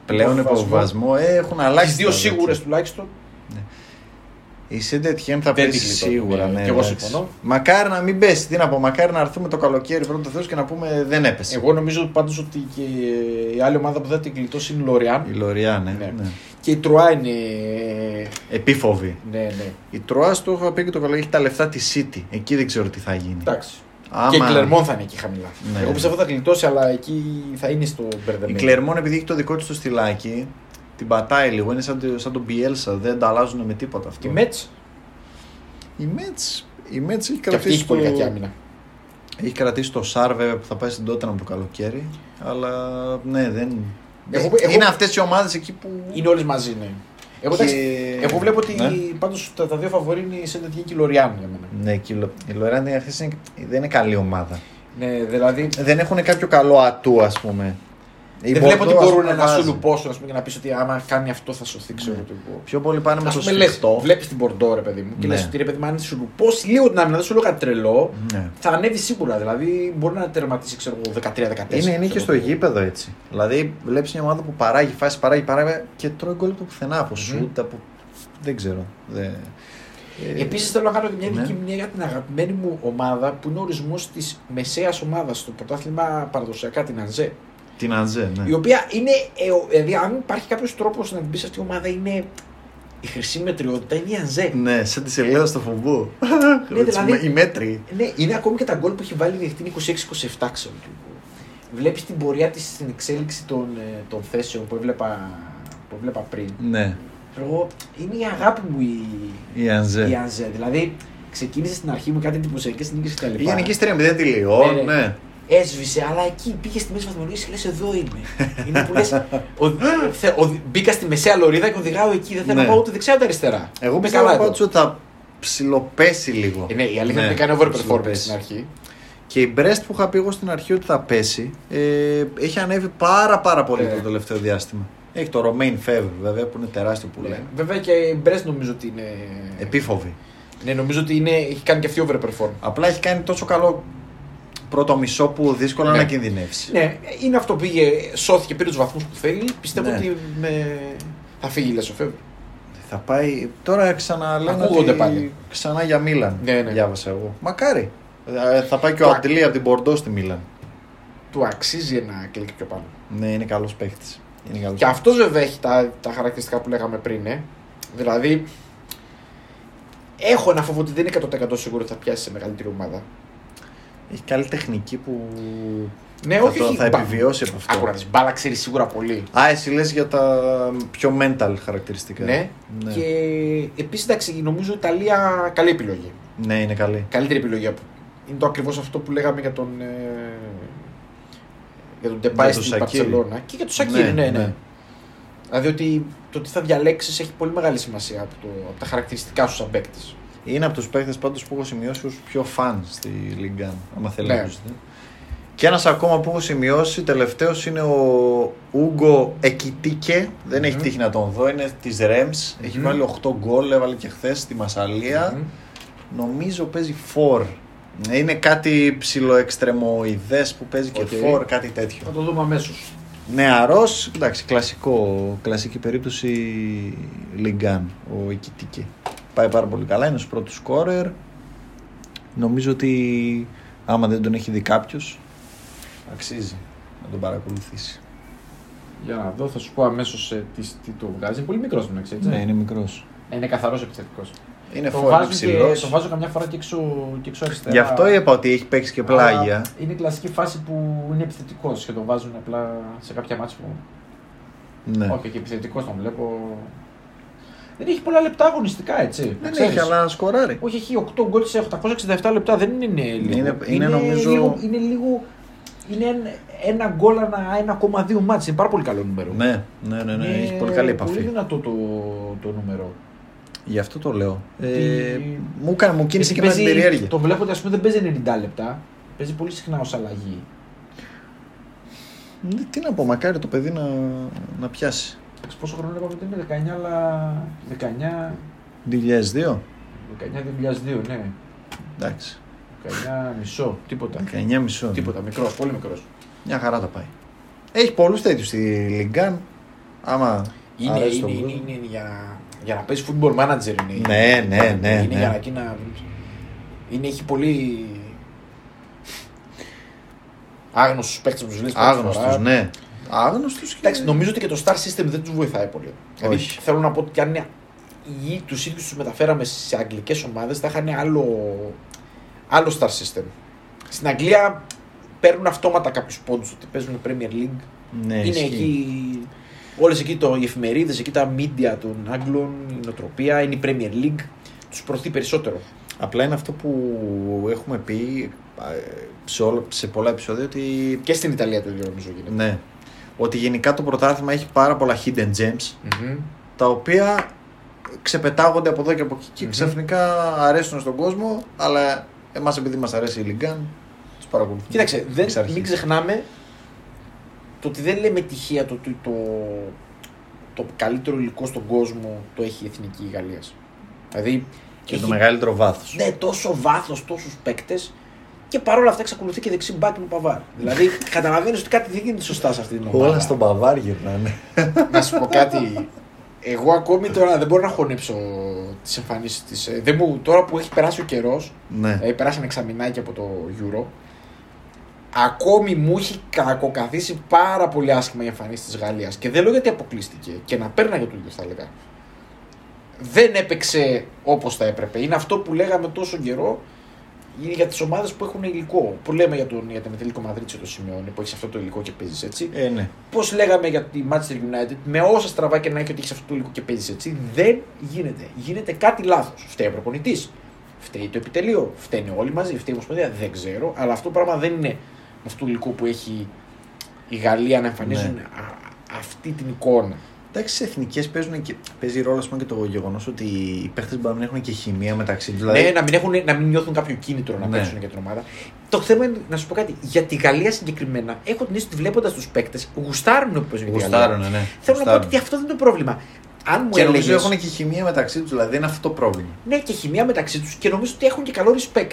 Πλέον υποβιβασμό. υποβιβασμό ε, έχουν αλλάξει. τι δύο τα σίγουρες δόξα. τουλάχιστον. Η Σεντ Ετιέν θα Δεν πέσει την γλιτώνει, σίγουρα. ναι, Ναι, κι εγώ εντάξει. συμφωνώ. Μακάρι να μην πέσει. Τι να πω, μακάρι να έρθουμε το καλοκαίρι πρώτο Θεός και να πούμε δεν έπεσε. Εγώ νομίζω πάντως ότι και η άλλη ομάδα που θα την γλιτώσει είναι η Λοριάν. Η Λοριάν, ναι. Ναι. ναι. Και η Τρουά είναι. Επίφοβη. Ναι, ναι. Η Τροά το είχα πει και το καλοκαίρι έχει τα λεφτά της City. Εκεί δεν ξέρω τι θα γίνει. Εντάξει. Άμα- Και η Κλερμόν θα είναι εκεί χαμηλά. Ναι. Εγώ πιστεύω θα γλιτώσει, αλλά εκεί θα είναι στο Η μπερδεμένο. Κλερμόν επειδή έχει το δικό της το στυλάκι, την πατάει λίγο. Είναι σαν, το- σαν τον Bielsa. Δεν τα αλλάζουν με τίποτα αυτό. Η Μέτς Η Mets, η Mets έχει και αυτή κρατήσει έχει πολύ το- κακή άμυνα. Έχει κρατήσει το Σάρ βέβαια που θα πάει στην Τότενα το καλοκαίρι. Αλλά ναι, δεν. Εγώ- είναι εγώ- αυτές οι ομάδες εκεί που. Είναι όλες μαζί, ναι. Εγώ, Και- εντάξει, εγώ βλέπω ότι Ναι. πάντως τα, τα δύο φαβορή είναι η Σέντετ και η Λοριάν για μένα. Ναι, και η Λο- η Λοράν είναι, δεν είναι καλή ομάδα. Ναι, δηλαδή Δεν έχουν κάποιο καλό ατού, ας πούμε. Η δεν βλέπω Bordeaux, ότι ας μπορούν πούμε, να σου βάζει. λουπώσουν ας πούμε, και να πεις ότι άμα κάνει αυτό θα σωθεί, ξέρω Ναι. το εγώ. Πιο πολύ πάνε με Ας το πούμε, λες, σφιχτό. βλέπεις την Μπορντό, ρε παιδί μου, και Ναι. λες ότι ρε παιδί μου, αν σου λουπώσει λίγο την άμυνα, δεν σου λέω κάτι τρελό, Ναι. θα ανέβει σίγουρα. Δηλαδή μπορεί να τερματίσει, ξέρω εγώ, 13-14. Είναι, είναι και ξέρω στο εγώ. γήπεδο έτσι. Δηλαδή, βλέπεις μια ομάδα που παράγει φάση, παράγει, παράγει και τρώει γκολ από το πουθενά. Από σουτ, από. Δεν ξέρω. Δεν... Ε, Επίσης θέλω να κάνω και μια Ναι. δική μου για την αγαπημένη μου ομάδα που είναι ο ορισμός της μεσαίας ομάδας στο πρωτάθλημα παραδοσιακά την Ανζέ. Την Αντζέ, ναι. Η οποία είναι. ε, ο- Δηλαδή, αν υπάρχει κάποιος τρόπος να την πει αυτή η ομάδα, είναι η χρυσή μετριότητα, είναι η Ανζέ. Ναι, σαν τη σελίδα στο φουμπού. Ναι, δηλαδή- Οι μέτροι. Ναι, είναι ακόμη και τα γκολ που έχει βάλει η διεκτή 26-27, ξέρω. Βλέπεις την πορεία της στην εξέλιξη των, ε, των θέσεων που έβλεπα, που έβλεπα πριν. Ναι, Ξέρω εγώ, είναι η αγάπη μου η, η Αντζέ. η Ανζέ. Δηλαδή, ξεκίνησε στην αρχή με κάτι εντυπωσιακές νίκες κτλ. Η γενική στρέμη δεν τη λέω. Ναι, ναι. Ναι. Έσβησε, αλλά εκεί πήγε στη μέση βαθμολογίας και λες: Εδώ είμαι. είναι που λες: Μπήκα στη μεσαία λωρίδα και οδηγάω εκεί. Δεν θέλω Ναι. να πάω ούτε δεξιά ούτε αριστερά. Εγώ Είμαι πιστεύω καλά εδώ. πάντως ότι θα ψιλοπέσει λίγο. Ε, ναι, η αλήθεια είναι ότι Ναι, κάνει overperformance ψιλοπέσει. στην αρχή. Και η Brest που είχα πει εγώ στην αρχή ότι θα πέσει, ε, έχει ανέβει πάρα πάρα πολύ Ναι. το τελευταίο διάστημα. Έχει το Romain Fevre βέβαια που είναι τεράστιο που Ναι. λέει. Βέβαια και η Brest νομίζω ότι είναι. Επίφοβη. Ναι, νομίζω ότι είναι... έχει κάνει και αυτή overperform. Απλά έχει κάνει τόσο καλό πρώτο μισό που δύσκολα Ναι. να κινδυνεύσει. Ναι, είναι αυτό που πήγε, σώθηκε, πήρε τους βαθμούς που θέλει. Πιστεύω Ναι. ότι με... θα φύγει η Λεσοφεύ. Θα πάει. Τώρα ξαναλένε Ακούγονται ότι πάλι. ξανά για Μίλαν. Ναι, ναι. Διάβασα εγώ. Μακάρι. Ε, Θα πάει και ο Το- Αντλή από την Μπορντό στη Μίλαν. Του αξίζει ένα κλικ πιο πάνω. Ναι, είναι καλός παίχτης. Είναι καλός Και αυτός βέβαια έχει τα, τα χαρακτηριστικά που λέγαμε πριν. Ε. Δηλαδή, έχω ένα φόβο ότι δεν είναι 100% σίγουρο ότι θα πιάσει σε μεγαλύτερη ομάδα. Έχει καλή τεχνική που Ναι, θα, όχι, το- όχι. θα μπα- επιβιώσει από αυτό. Άκουρα, της μπάλα ξέρεις σίγουρα πολύ. Α, εσύ λες για τα πιο mental χαρακτηριστικά. Ναι. ναι. Και επίσης, εντάξει, νομίζω ότι η Ιταλία καλή επιλογή. Ναι, είναι καλή. Καλύτερη επιλογή από. Είναι το ακριβώς αυτό που λέγαμε για τον. Ε, για τον Για Ντεπάη τον στην Σακίρι. Παρσελώνα. Και για τον Σακίρι, ναι, ναι. ναι. Δηλαδή ότι το τι θα διαλέξεις έχει πολύ μεγάλη σημασία από, το, από τα χαρακτηριστικά σου σαν παίκτης. Είναι από τους παίχτε πάντως που έχω σημειώσει ως πιο φαν στη Λίγκαν. Άμα θέλει Ναι. να ακούσετε. Και ένας ακόμα που έχω σημειώσει τελευταίος είναι ο Ούγκο Εκιτίκε. Δεν έχει Μμμ. τύχει να τον δω. Είναι της Ρέμς. Έχει Μμμ. βάλει 8 γκολ. Έβαλε και χθες στη Μασαλία. Μμμ. Νομίζω παίζει φορ. Είναι κάτι ψιλοεξτρεμοειδές που παίζει και Οκ. φορ, κάτι τέτοιο. Θα το δούμε αμέσως. Νεαρό, εντάξει, κλασικό, κλασική περίπτωση Ligue 1, ο Εκιτίκε. Πάει πάρα πολύ καλά, είναι στους πρώτους σκόρερ. Νομίζω ότι άμα δεν τον έχει δει κάποιος, αξίζει να τον παρακολουθήσει. Για να δω, θα σου πω αμέσως τι, τι το βγάζει. Είναι πολύ μικρός μεταξύ, έτσι. Ναι, είναι μικρός. Ε, είναι καθαρός επιθετικός. Είναι Το, φόρ βάζω και, ψηλό. το βάζω καμιά φορά και έξω, και έξω αριστερά. Γι' αυτό είπα ότι έχει παίξει και πλάγια. Αλλά Είναι η κλασική φάση που είναι επιθετικός και τον βάζουν απλά σε κάποια μάτια που. Ναι. Όχι, και επιθετικός τον βλέπω. Δεν έχει πολλά λεπτά αγωνιστικά, έτσι. να Δεν ξέρεις. έχει, αλλά σκοράρει. Όχι, έχει 8 γκολ σε 867 λεπτά. Δεν είναι λίγο. Είναι- είναι νομίζω- Λίγο, είναι λίγο. Είναι ένα- ένα γκολ ανά 1,2 μάτς. Είναι πάρα πολύ καλό νούμερο. Ναι, ναι, ναι, ναι, Είναι έχει πολύ καλή επαφή. Πολύ δυνατό το, το νούμερο. Γι' αυτό το λέω. Ε, Τι- μου, έκανε, μου κίνησε και Γιατί με την παίζει- περιέργεια. Το βλέπω ότι ας πούμε δεν παίζει 90 λεπτά. Παίζει πολύ συχνά ως αλλαγή. Ναι, Τι να πω, μακάρι το παιδί να, να πιάσει. Εντάξει, Πόσο χρόνο είπαμε ότι είναι 19, αλλά 19. 2002. 19-2002, ναι. Εντάξει. 19 μισό, τίποτα. 19 μισό. Τίποτα, μικρός, πολύ μικρός. Μια χαρά τα πάει. Έχει πολλούς τέτοιους στη Λιγκάν. Άμα. Είναι, αρέσει είναι, τον είναι, κόσμο. είναι, για, για να παίζει football manager είναι. Ναι, ναι, ναι, Είναι ναι. για να εκεί να. Είναι, έχει πολύ. Άγνωστους παίκτες που τους λες. Άγνωστους, ναι. Άγνωστου και. Εντάξει, νομίζω ότι και το Star System δεν τους βοηθάει πολύ. Δηλαδή, Όχι. θέλω να πω ότι αν τους ίδιους τους μεταφέραμε σε αγγλικές ομάδες, θα είχαν άλλο, άλλο Star System. Στην Αγγλία παίρνουν αυτόματα κάποιους πόντους ότι παίζουν Premier League. Ναι, είναι ισχύει. εκεί. Όλες εκεί το, οι εφημερίδες, εκεί τα media των Άγγλων, η νοοτροπία, είναι η Premier League. Τους προωθεί περισσότερο. Απλά είναι αυτό που έχουμε πει ε, σε, όλο, σε πολλά επεισόδια ότι. Και στην Ιταλία το ίδιο νομίζω γίνεται. Ναι. Ότι γενικά το πρωτάθλημα έχει πάρα πολλά hidden gems Μμμ. τα οποία ξεπετάγονται από εδώ και από εκεί και Μμμ. ξαφνικά αρέσουν στον κόσμο, αλλά εμάς επειδή μας αρέσει η Λιγκάν, τους παρακολουθούμε. Κοίταξε, δεν, Εξ αρχής. μην ξεχνάμε το ότι δεν λέμε τυχαία το ότι το, το καλύτερο υλικό στον κόσμο το έχει η εθνική Γαλλίας. Δηλαδή. Και έχει- το μεγαλύτερο βάθος. Ναι, τόσο βάθος, τόσους παίκτες και παρόλα αυτά εξακολουθεί και δεξί μπάκι του Παβάρ. δηλαδή καταλαβαίνεις ότι κάτι δεν γίνεται σωστά σε αυτή την ομάδα. Όλα στον Παβάρ γυρνάνε. Να σου πω κάτι. Εγώ ακόμη τώρα δεν μπορώ να χωνέψω τις εμφανίσεις της. Τώρα που έχει περάσει ο καιρός, ναι. δηλαδή περάσαν εξαμηνάκια από το Euro, ακόμη μου έχει κακοκαθίσει πάρα πολύ άσχημα η εμφανίση της Γαλλίας. Και δεν λέω γιατί αποκλείστηκε και να παίρναγε το ίδιο θα έλεγα. Δεν έπαιξε όπως θα έπρεπε. Είναι αυτό που λέγαμε τόσο καιρό είναι για τις ομάδες που έχουν υλικό. Που λέμε για, τον, για την Ατλέτικο Μαδρίτσιο το Σιμεώνη που έχεις αυτό το υλικό και παίζεις έτσι. Ε, ναι. Πώς λέγαμε για τη Manchester United, με όσα στραβά και να έχει ότι έχεις αυτό το υλικό και παίζεις έτσι, δεν γίνεται. Γίνεται κάτι λάθος. Φταίει ο προπονητής. Φταίει το επιτελείο. Φταίνε όλοι μαζί. Φταίει η Ομοσπονδία. Δεν ξέρω. Αλλά αυτό το πράγμα δεν είναι με αυτό το υλικό που έχει η Γαλλία να εμφανίζουν Ναι. α- αυτή την εικόνα. Εντάξει, στι εθνικές παίζει ρόλο ας πούμε, και το γεγονός ότι οι παίχτες μπορεί να μην έχουν και χημεία μεταξύ του. Δηλαδή, Ναι, να μην, έχουν, να μην νιώθουν κάποιο κίνητρο να Ναι. παίξουν για την ομάδα. Το θέμα είναι να σου πω κάτι. Για τη Γαλλία συγκεκριμένα, έχω την αίσθηση ότι βλέποντας τους παίκτες, γουστάρουν που παίζουν για τη Γαλλία. γουστάρουν, ναι. Θέλω να πω Γουστάρουν. ότι αυτό δεν είναι το πρόβλημα. Αν μου Και νομίζω έλεγες- έχουν και χημεία μεταξύ τους, δηλαδή δεν είναι αυτό το πρόβλημα. Ναι, και χημεία μεταξύ τους και νομίζω ότι έχουν και καλό respect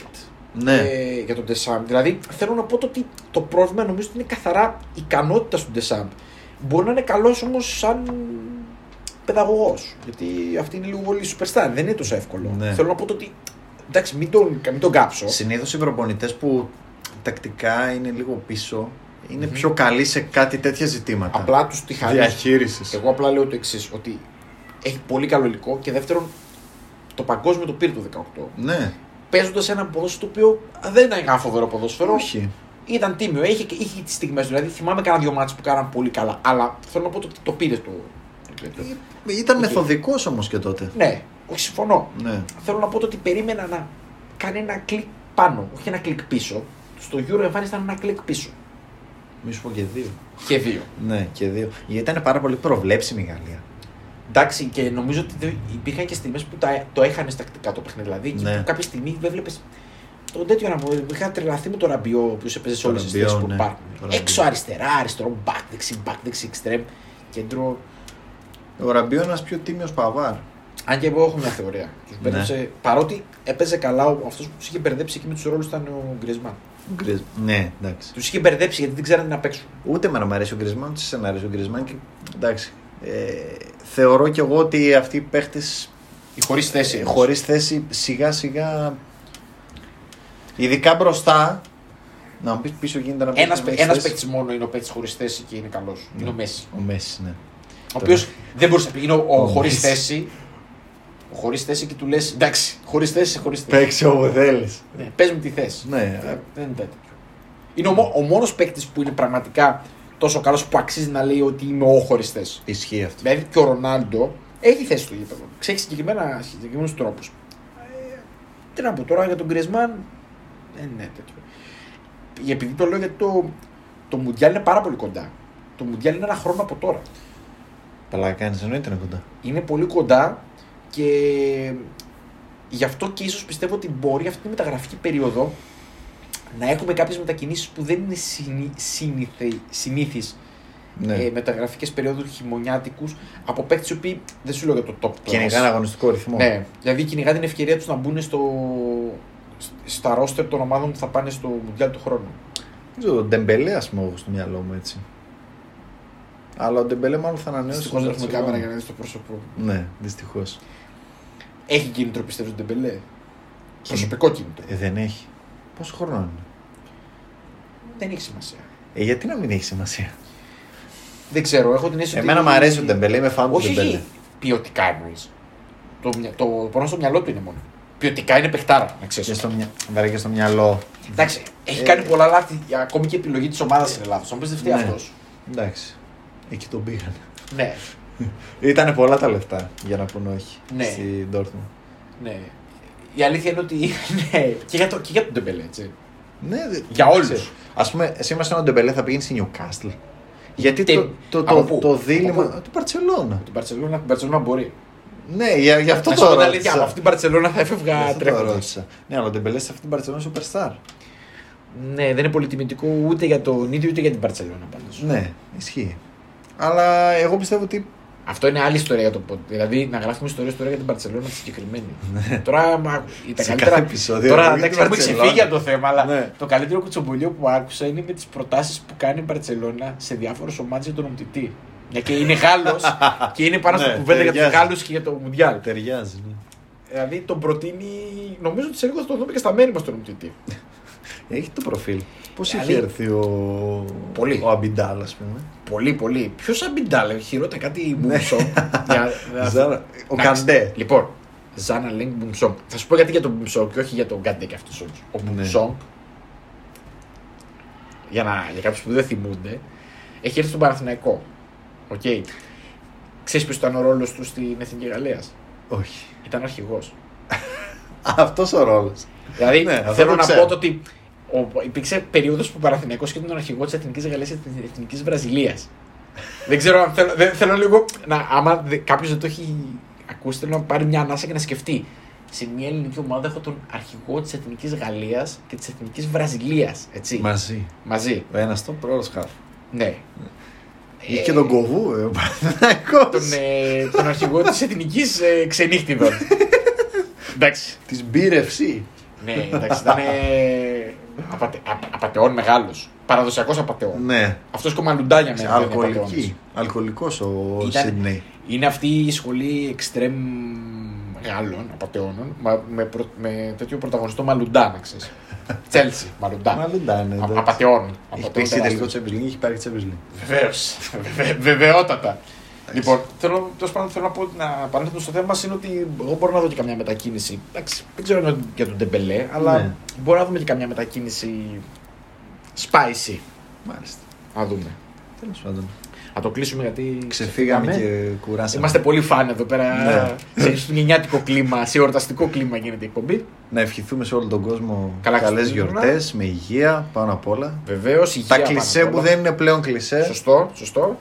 Ναι. ε, για τον Ντεσάμπ. Δηλαδή, θέλω να πω το ότι το πρόβλημα νομίζω ότι είναι καθαρά ικανότητα του Ντεσάμπ. Μπορεί να είναι καλός όμως σαν παιδαγωγός. Γιατί αυτή είναι λίγο πολύ superstar. Δεν είναι τόσο εύκολο. Ναι. Θέλω να πω το ότι. Εντάξει, μην τον, μην τον κάψω. Συνήθως οι προπονητές που τακτικά είναι λίγο πίσω είναι Μμμ. πιο καλοί σε κάτι τέτοια ζητήματα. Απλά τους τη χάνεις. διαχείρισης. Εγώ απλά λέω το εξής: Ότι έχει πολύ καλό υλικό και δεύτερον, το παγκόσμιο το πήρε το 18. Ναι, Παίζοντας ένα ποδόσφαιρο το οποίο δεν είναι ένα φοβερό ποδόσφαιρο. όχι. Ήταν τίμιο, είχε, είχε τις στιγμές του. Δηλαδή θυμάμαι κάνα δύο ματς που κάναν πολύ καλά. Αλλά θέλω να πω ότι το πήρες το. το τέτοιο. Ήταν Οκ. μεθοδικός όμως και τότε. Ναι, όχι συμφωνώ. Ναι. Θέλω να πω το ότι περίμενα να κάνει ένα κλικ πάνω, όχι ένα κλικ πίσω. Στο Euro εμφάνιση ήταν ένα κλικ πίσω. Μη σου πω και δύο. Και δύο. Ναι, και δύο. Γιατί ήταν πάρα πολύ προβλέψιμη η Γαλλία. Εντάξει, και νομίζω ότι δεν- υπήρχαν και στιγμές που τα, το έχανε τακτικά το παιχνίδι. Δηλαδή, εκεί Ναι. που κάποια στιγμή δεν βλέπει. Το τέτοιο να πω, είχα τρελαθεί με τον Ραμπιό που έπαιζε σε Το όλες τις Ραμπιό, θέσεις που ναι. υπάρχουν. Το Ραμπιό. Έξω αριστερά, αριστερό, μπακ, δεξί, μπακ, δεξί, εξτρέμ, κέντρο. Ο Ραμπιό είναι ένας πιο τίμιος Παβάρ. Αν και εγώ έχω μια θεωρία. Τους Ναι. μπέρδεψε, παρότι έπαιζε καλά, αυτός που τους είχε μπερδέψει εκεί με τους ρόλους ήταν ο Γκρισμάν. Γκριζ- Ναι, εντάξει. Τους είχε μπερδέψει γιατί δεν ξέρανε να παίξουν. Ούτε εμένα μου αρέσει ο Γκρισμάν, ούτε σε αρέσει ο Γκρισμάν. Και, εντάξει. Ε, θεωρώ κι εγώ ότι αυτοί οι παίχτες Η χωρίς θέση. εννοείς. χωρίς θέση σιγά σιγά. Ειδικά μπροστά. Να μου πεις πίσω γίνεται να πει. Ένας ένας παίκτης μόνο είναι ο παίκτης χωρίς θέση και είναι καλός. Είναι ο Μέσης. Ο Μέσης, ναι. Ο οποίος δεν μπορούσε να πει. Είναι ο, Ο χωρίς Μέσης. θέση. Ο χωρίς θέση και του λες: Εντάξει, χωρίς θέση, χωρίς θέση. Παίξει όπου θέλεις. Ναι, πες μου τη θέση. Ναι. Ε, δεν είναι τέτοιο. Είναι ο, μο- ο μόνος παίκτης που είναι πραγματικά τόσο καλός που αξίζει να λέει ότι είμαι ο χωρίς θέση. Ισχύει αυτό. Δηλαδή και ο Ρονάλντο έχει θέση στο γήπεδο. Ξέρεις συγκεκριμένους τρόπους. Ε, τι να πω τώρα για τον Γκρισμάν. Δεν είναι τέτοιο. Επειδή το λέω γιατί το, το Μουντιάλ είναι πάρα πολύ κοντά. Το Μουντιάλ είναι ένα χρόνο από τώρα. Καλά κάνει, εννοείται είναι κοντά. Είναι πολύ κοντά και γι' αυτό και ίσως πιστεύω ότι μπορεί αυτή τη μεταγραφική περίοδο να έχουμε κάποιες μετακινήσεις που δεν είναι συνη, συνηθε- συνήθεις Ναι. ε, μεταγραφικές περίοδους χειμωνιάτικους από παίκτες οι οποίοι δεν σου λέω για το top class. Κυνηγάνε αγωνιστικό ρυθμό. Ναι, δηλαδή κυνηγά την ευκαιρία τους να μπουν στο, στα ρόστερ των ομάδων που θα πάνε στο Μουντιάλ του χρόνου. Δεν ξέρω, τον Ντεμπελέ, ας πούμε, έχω στο μυαλό μου έτσι. Αλλά ο Ντεμπελέ μάλλον θα ανανεώσει. Δυστυχώς δεν στο έχουμε Μπαρτσελόνα. κάμερα για να δεις το πρόσωπο. Ναι, δυστυχώς. Έχει κίνητρο πιστεύω στον Ντεμπελέ; Προσωπικό κίνητρο. Ε, δεν έχει. Πόσο χρόνο είναι; Δεν έχει σημασία. Ε, γιατί να μην έχει σημασία; Δεν ξέρω, έχω την αίσθηση Εμένα ότι- μου αρέσει ο Ντεμπελέ, είμαι φαν του Όχι, Ντεμπελέ. όχι. Ποιοτικά εννοείς. Το, μυα- το πόνο στο μυαλό του είναι μόνο. Ποιοτικά είναι παιχτάρα, να Και ξέρει. στο, μυα... Βέβαια και στο μυαλό. Εντάξει, έχει Ε, κάνει πολλά λάθη, ακόμη και η επιλογή της ομάδας είναι λάθος. Αν πει δεν φταίει Ναι. αυτός. Εντάξει. Εκεί τον πήγαν. Ναι, Ήτανε πολλά τα λεφτά για να πούνε όχι. Ναι. Στην Dortmund. ναι. Η αλήθεια είναι ότι. Ναι, και για, το, και για τον Ντεμπελέ, έτσι. Ναι, δε- Για όλους. Α πούμε, εσύ είμαστε ένα Ντεμπελέ θα πήγαινε στη Newcastle. Γιατί Τι- το, το, από το, πού; το δίλημα. Από πού; Την Παρσελώνα. Την Παρσελόνα, την Παρσελόνα μπορεί. Ναι, για, για αυτό Να το σου πω την ρώτησα. αλήθεια, από αυτήν την Παρσελόνα θα Γι' έφευγα αυτό το τρέχοντας. ρώτησα. Ναι, αλλά ο Ντεμπελέ σε αυτή την Παρσελώνα είναι superstar. Ναι, δεν είναι πολυτιμητικό ούτε για τον ίδιο ούτε για την Παρσελόνα πάντως. Ναι, ισχύει. Αλλά εγώ πιστεύω ότι. Αυτό είναι άλλη ιστορία για το πότε. Δηλαδή να γράφουμε ιστορίες τώρα για την Παρσελόνα τη συγκεκριμένη. τώρα μα, τα Ναι. Σε καλύτερα. κάθε επεισόδιο Τώρα για την εντάξει, έχουμε Μπαρτσελόνα. ξεφύγει από το θέμα, αλλά Ναι. το καλύτερο κουτσομπολιό που άκουσα είναι με τις προτάσεις που κάνει η Μπαρσελόνα σε διάφορες ομάδες για τον ομτητή. Μια και είναι Γάλλος και είναι πάνω στο Ναι, κουβέντα για τους ταιριάζει. Γάλλους και για το Μουντιάλ. Ταιριάζει. Ναι. Δηλαδή τον προτείνει, νομίζω ότι σε λίγο θα το δούμε και στα μέρη μας τον ομτητή. Έχει το προφίλ. Πώς Δηλαδή- είχε έρθει ο. Πολύ. Ο Αμπιντάλ, ας πούμε; Πολύ, πολύ. Ποιος αμπιντάλ, χειρότερα κάτι Ναι. Μπουμσόμ. Για- Ζάρα- Ο Εντάξει, Καντέ. Λοιπόν, Ζάνα Λέγκ Μπουμσόμ. Θα σου πω γιατί για τον Μπουμσόμ και όχι για τον Καντέ και αυτού όλου. Ο Ναι. Μπουμσόμ, για, να, για κάποιους που δεν θυμούνται, έχει έρθει στον Παναθηναϊκό. Οκ. Ξέρει ποιο ήταν ο ρόλος του στην Εθνική Γαλλίας; Όχι. Ήταν αρχηγός. Αυτός ο ρόλος. Δηλαδή Ναι, αυτό θέλω το να ξέρω. πω το ότι ο, υπήρξε περίοδος που ο Παναθηναϊκός και ήταν αρχηγό της Εθνικής Γαλλίας και της Εθνικής Βραζιλίας. δεν ξέρω αν θέλω, δεν, θέλω λίγο να. Άμα κάποιος δεν το έχει ακούσει, θέλω να πάρει μια ανάσα και να σκεφτεί. Σε μια ελληνική ομάδα έχω τον αρχηγό της Εθνικής Γαλλίας και της Εθνικής Βραζιλίας. Έτσι. Μαζί. Μαζί. Ο ένας το πρώτο χάφ. Ναι. Είχε και τον Κοβού, ε, ο Παναθηναϊκός. Τον, ε, τον αρχηγό της Εθνικής ε, Ξενύχτιδων. Εντάξει. Της μπύρευση. Ναι, εντάξει, ήταν ε, απατε, α, απατεών μεγάλος. Παραδοσιακός απατεών. Ναι. Αυτός και ο Μαλουντά για μένα. είναι απατεώνας. Αλκοολική. Αλκοολικός ο Ήταν- Σίδνεϊ. Είναι αυτή η σχολή εξτρέμ Γάλλων, απαταιώνων, μα- με, προ- με τέτοιο πρωταγωνιστό Μαλουντά, να ξέρεις. Τσέλσι, Μαλουντά. Μαλουντά είναι. Α- εντάξει. Απατεών. Έχει παίξει τελικό Champions League, έχει πάρει Champions League. Βεβαίως. Βεβαιότατα. Λοιπόν, θέλω, τέλος πάντων, θέλω να πω να παρέλθω στο θέμα μας είναι ότι εγώ μπορώ να δω και καμιά μετακίνηση. Εντάξει, δεν ξέρω αν για τον Ντεμπελέ, αλλά Ναι. μπορώ να δούμε και καμιά μετακίνηση spicy. Μάλιστα. Να δούμε. Τέλος πάντων. Να το κλείσουμε γιατί. Ξεφύγαμε ξεφύγαμε. και κουράσαμε. Είμαστε πολύ φαν εδώ πέρα. Ναι. Σε χριστουγεννιάτικο κλίμα, σε εορταστικό κλίμα γίνεται η εκπομπή. Να ευχηθούμε σε όλο τον κόσμο Καλά καλές Χριστούγεννα. γιορτές, με υγεία πάνω απ' όλα. Βεβαίως, Τα κλισέ που δεν είναι πλέον κλισέ. Σωστό, σωστό.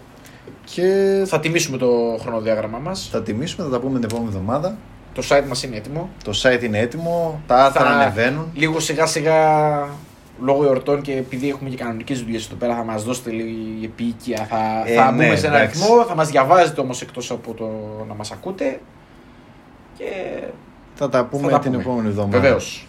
Και Θα τιμήσουμε το χρονοδιάγραμμά μας. θα τιμήσουμε, θα τα πούμε την επόμενη εβδομάδα. Το site μας είναι έτοιμο. Το site είναι έτοιμο, τα άρθρα ανεβαίνουν. Λίγο σιγά σιγά λόγω εορτών και επειδή έχουμε και κανονικές δουλειές εδώ πέρα, θα μας δώσετε λίγη επίοικια. Θα, Ε, θα ναι, μπούμε σε ένα εντάξει. ρυθμό, θα μας διαβάζετε όμως εκτός από το να μας ακούτε. Και Θα τα πούμε τα την πούμε. επόμενη εβδομάδα. βεβαίως.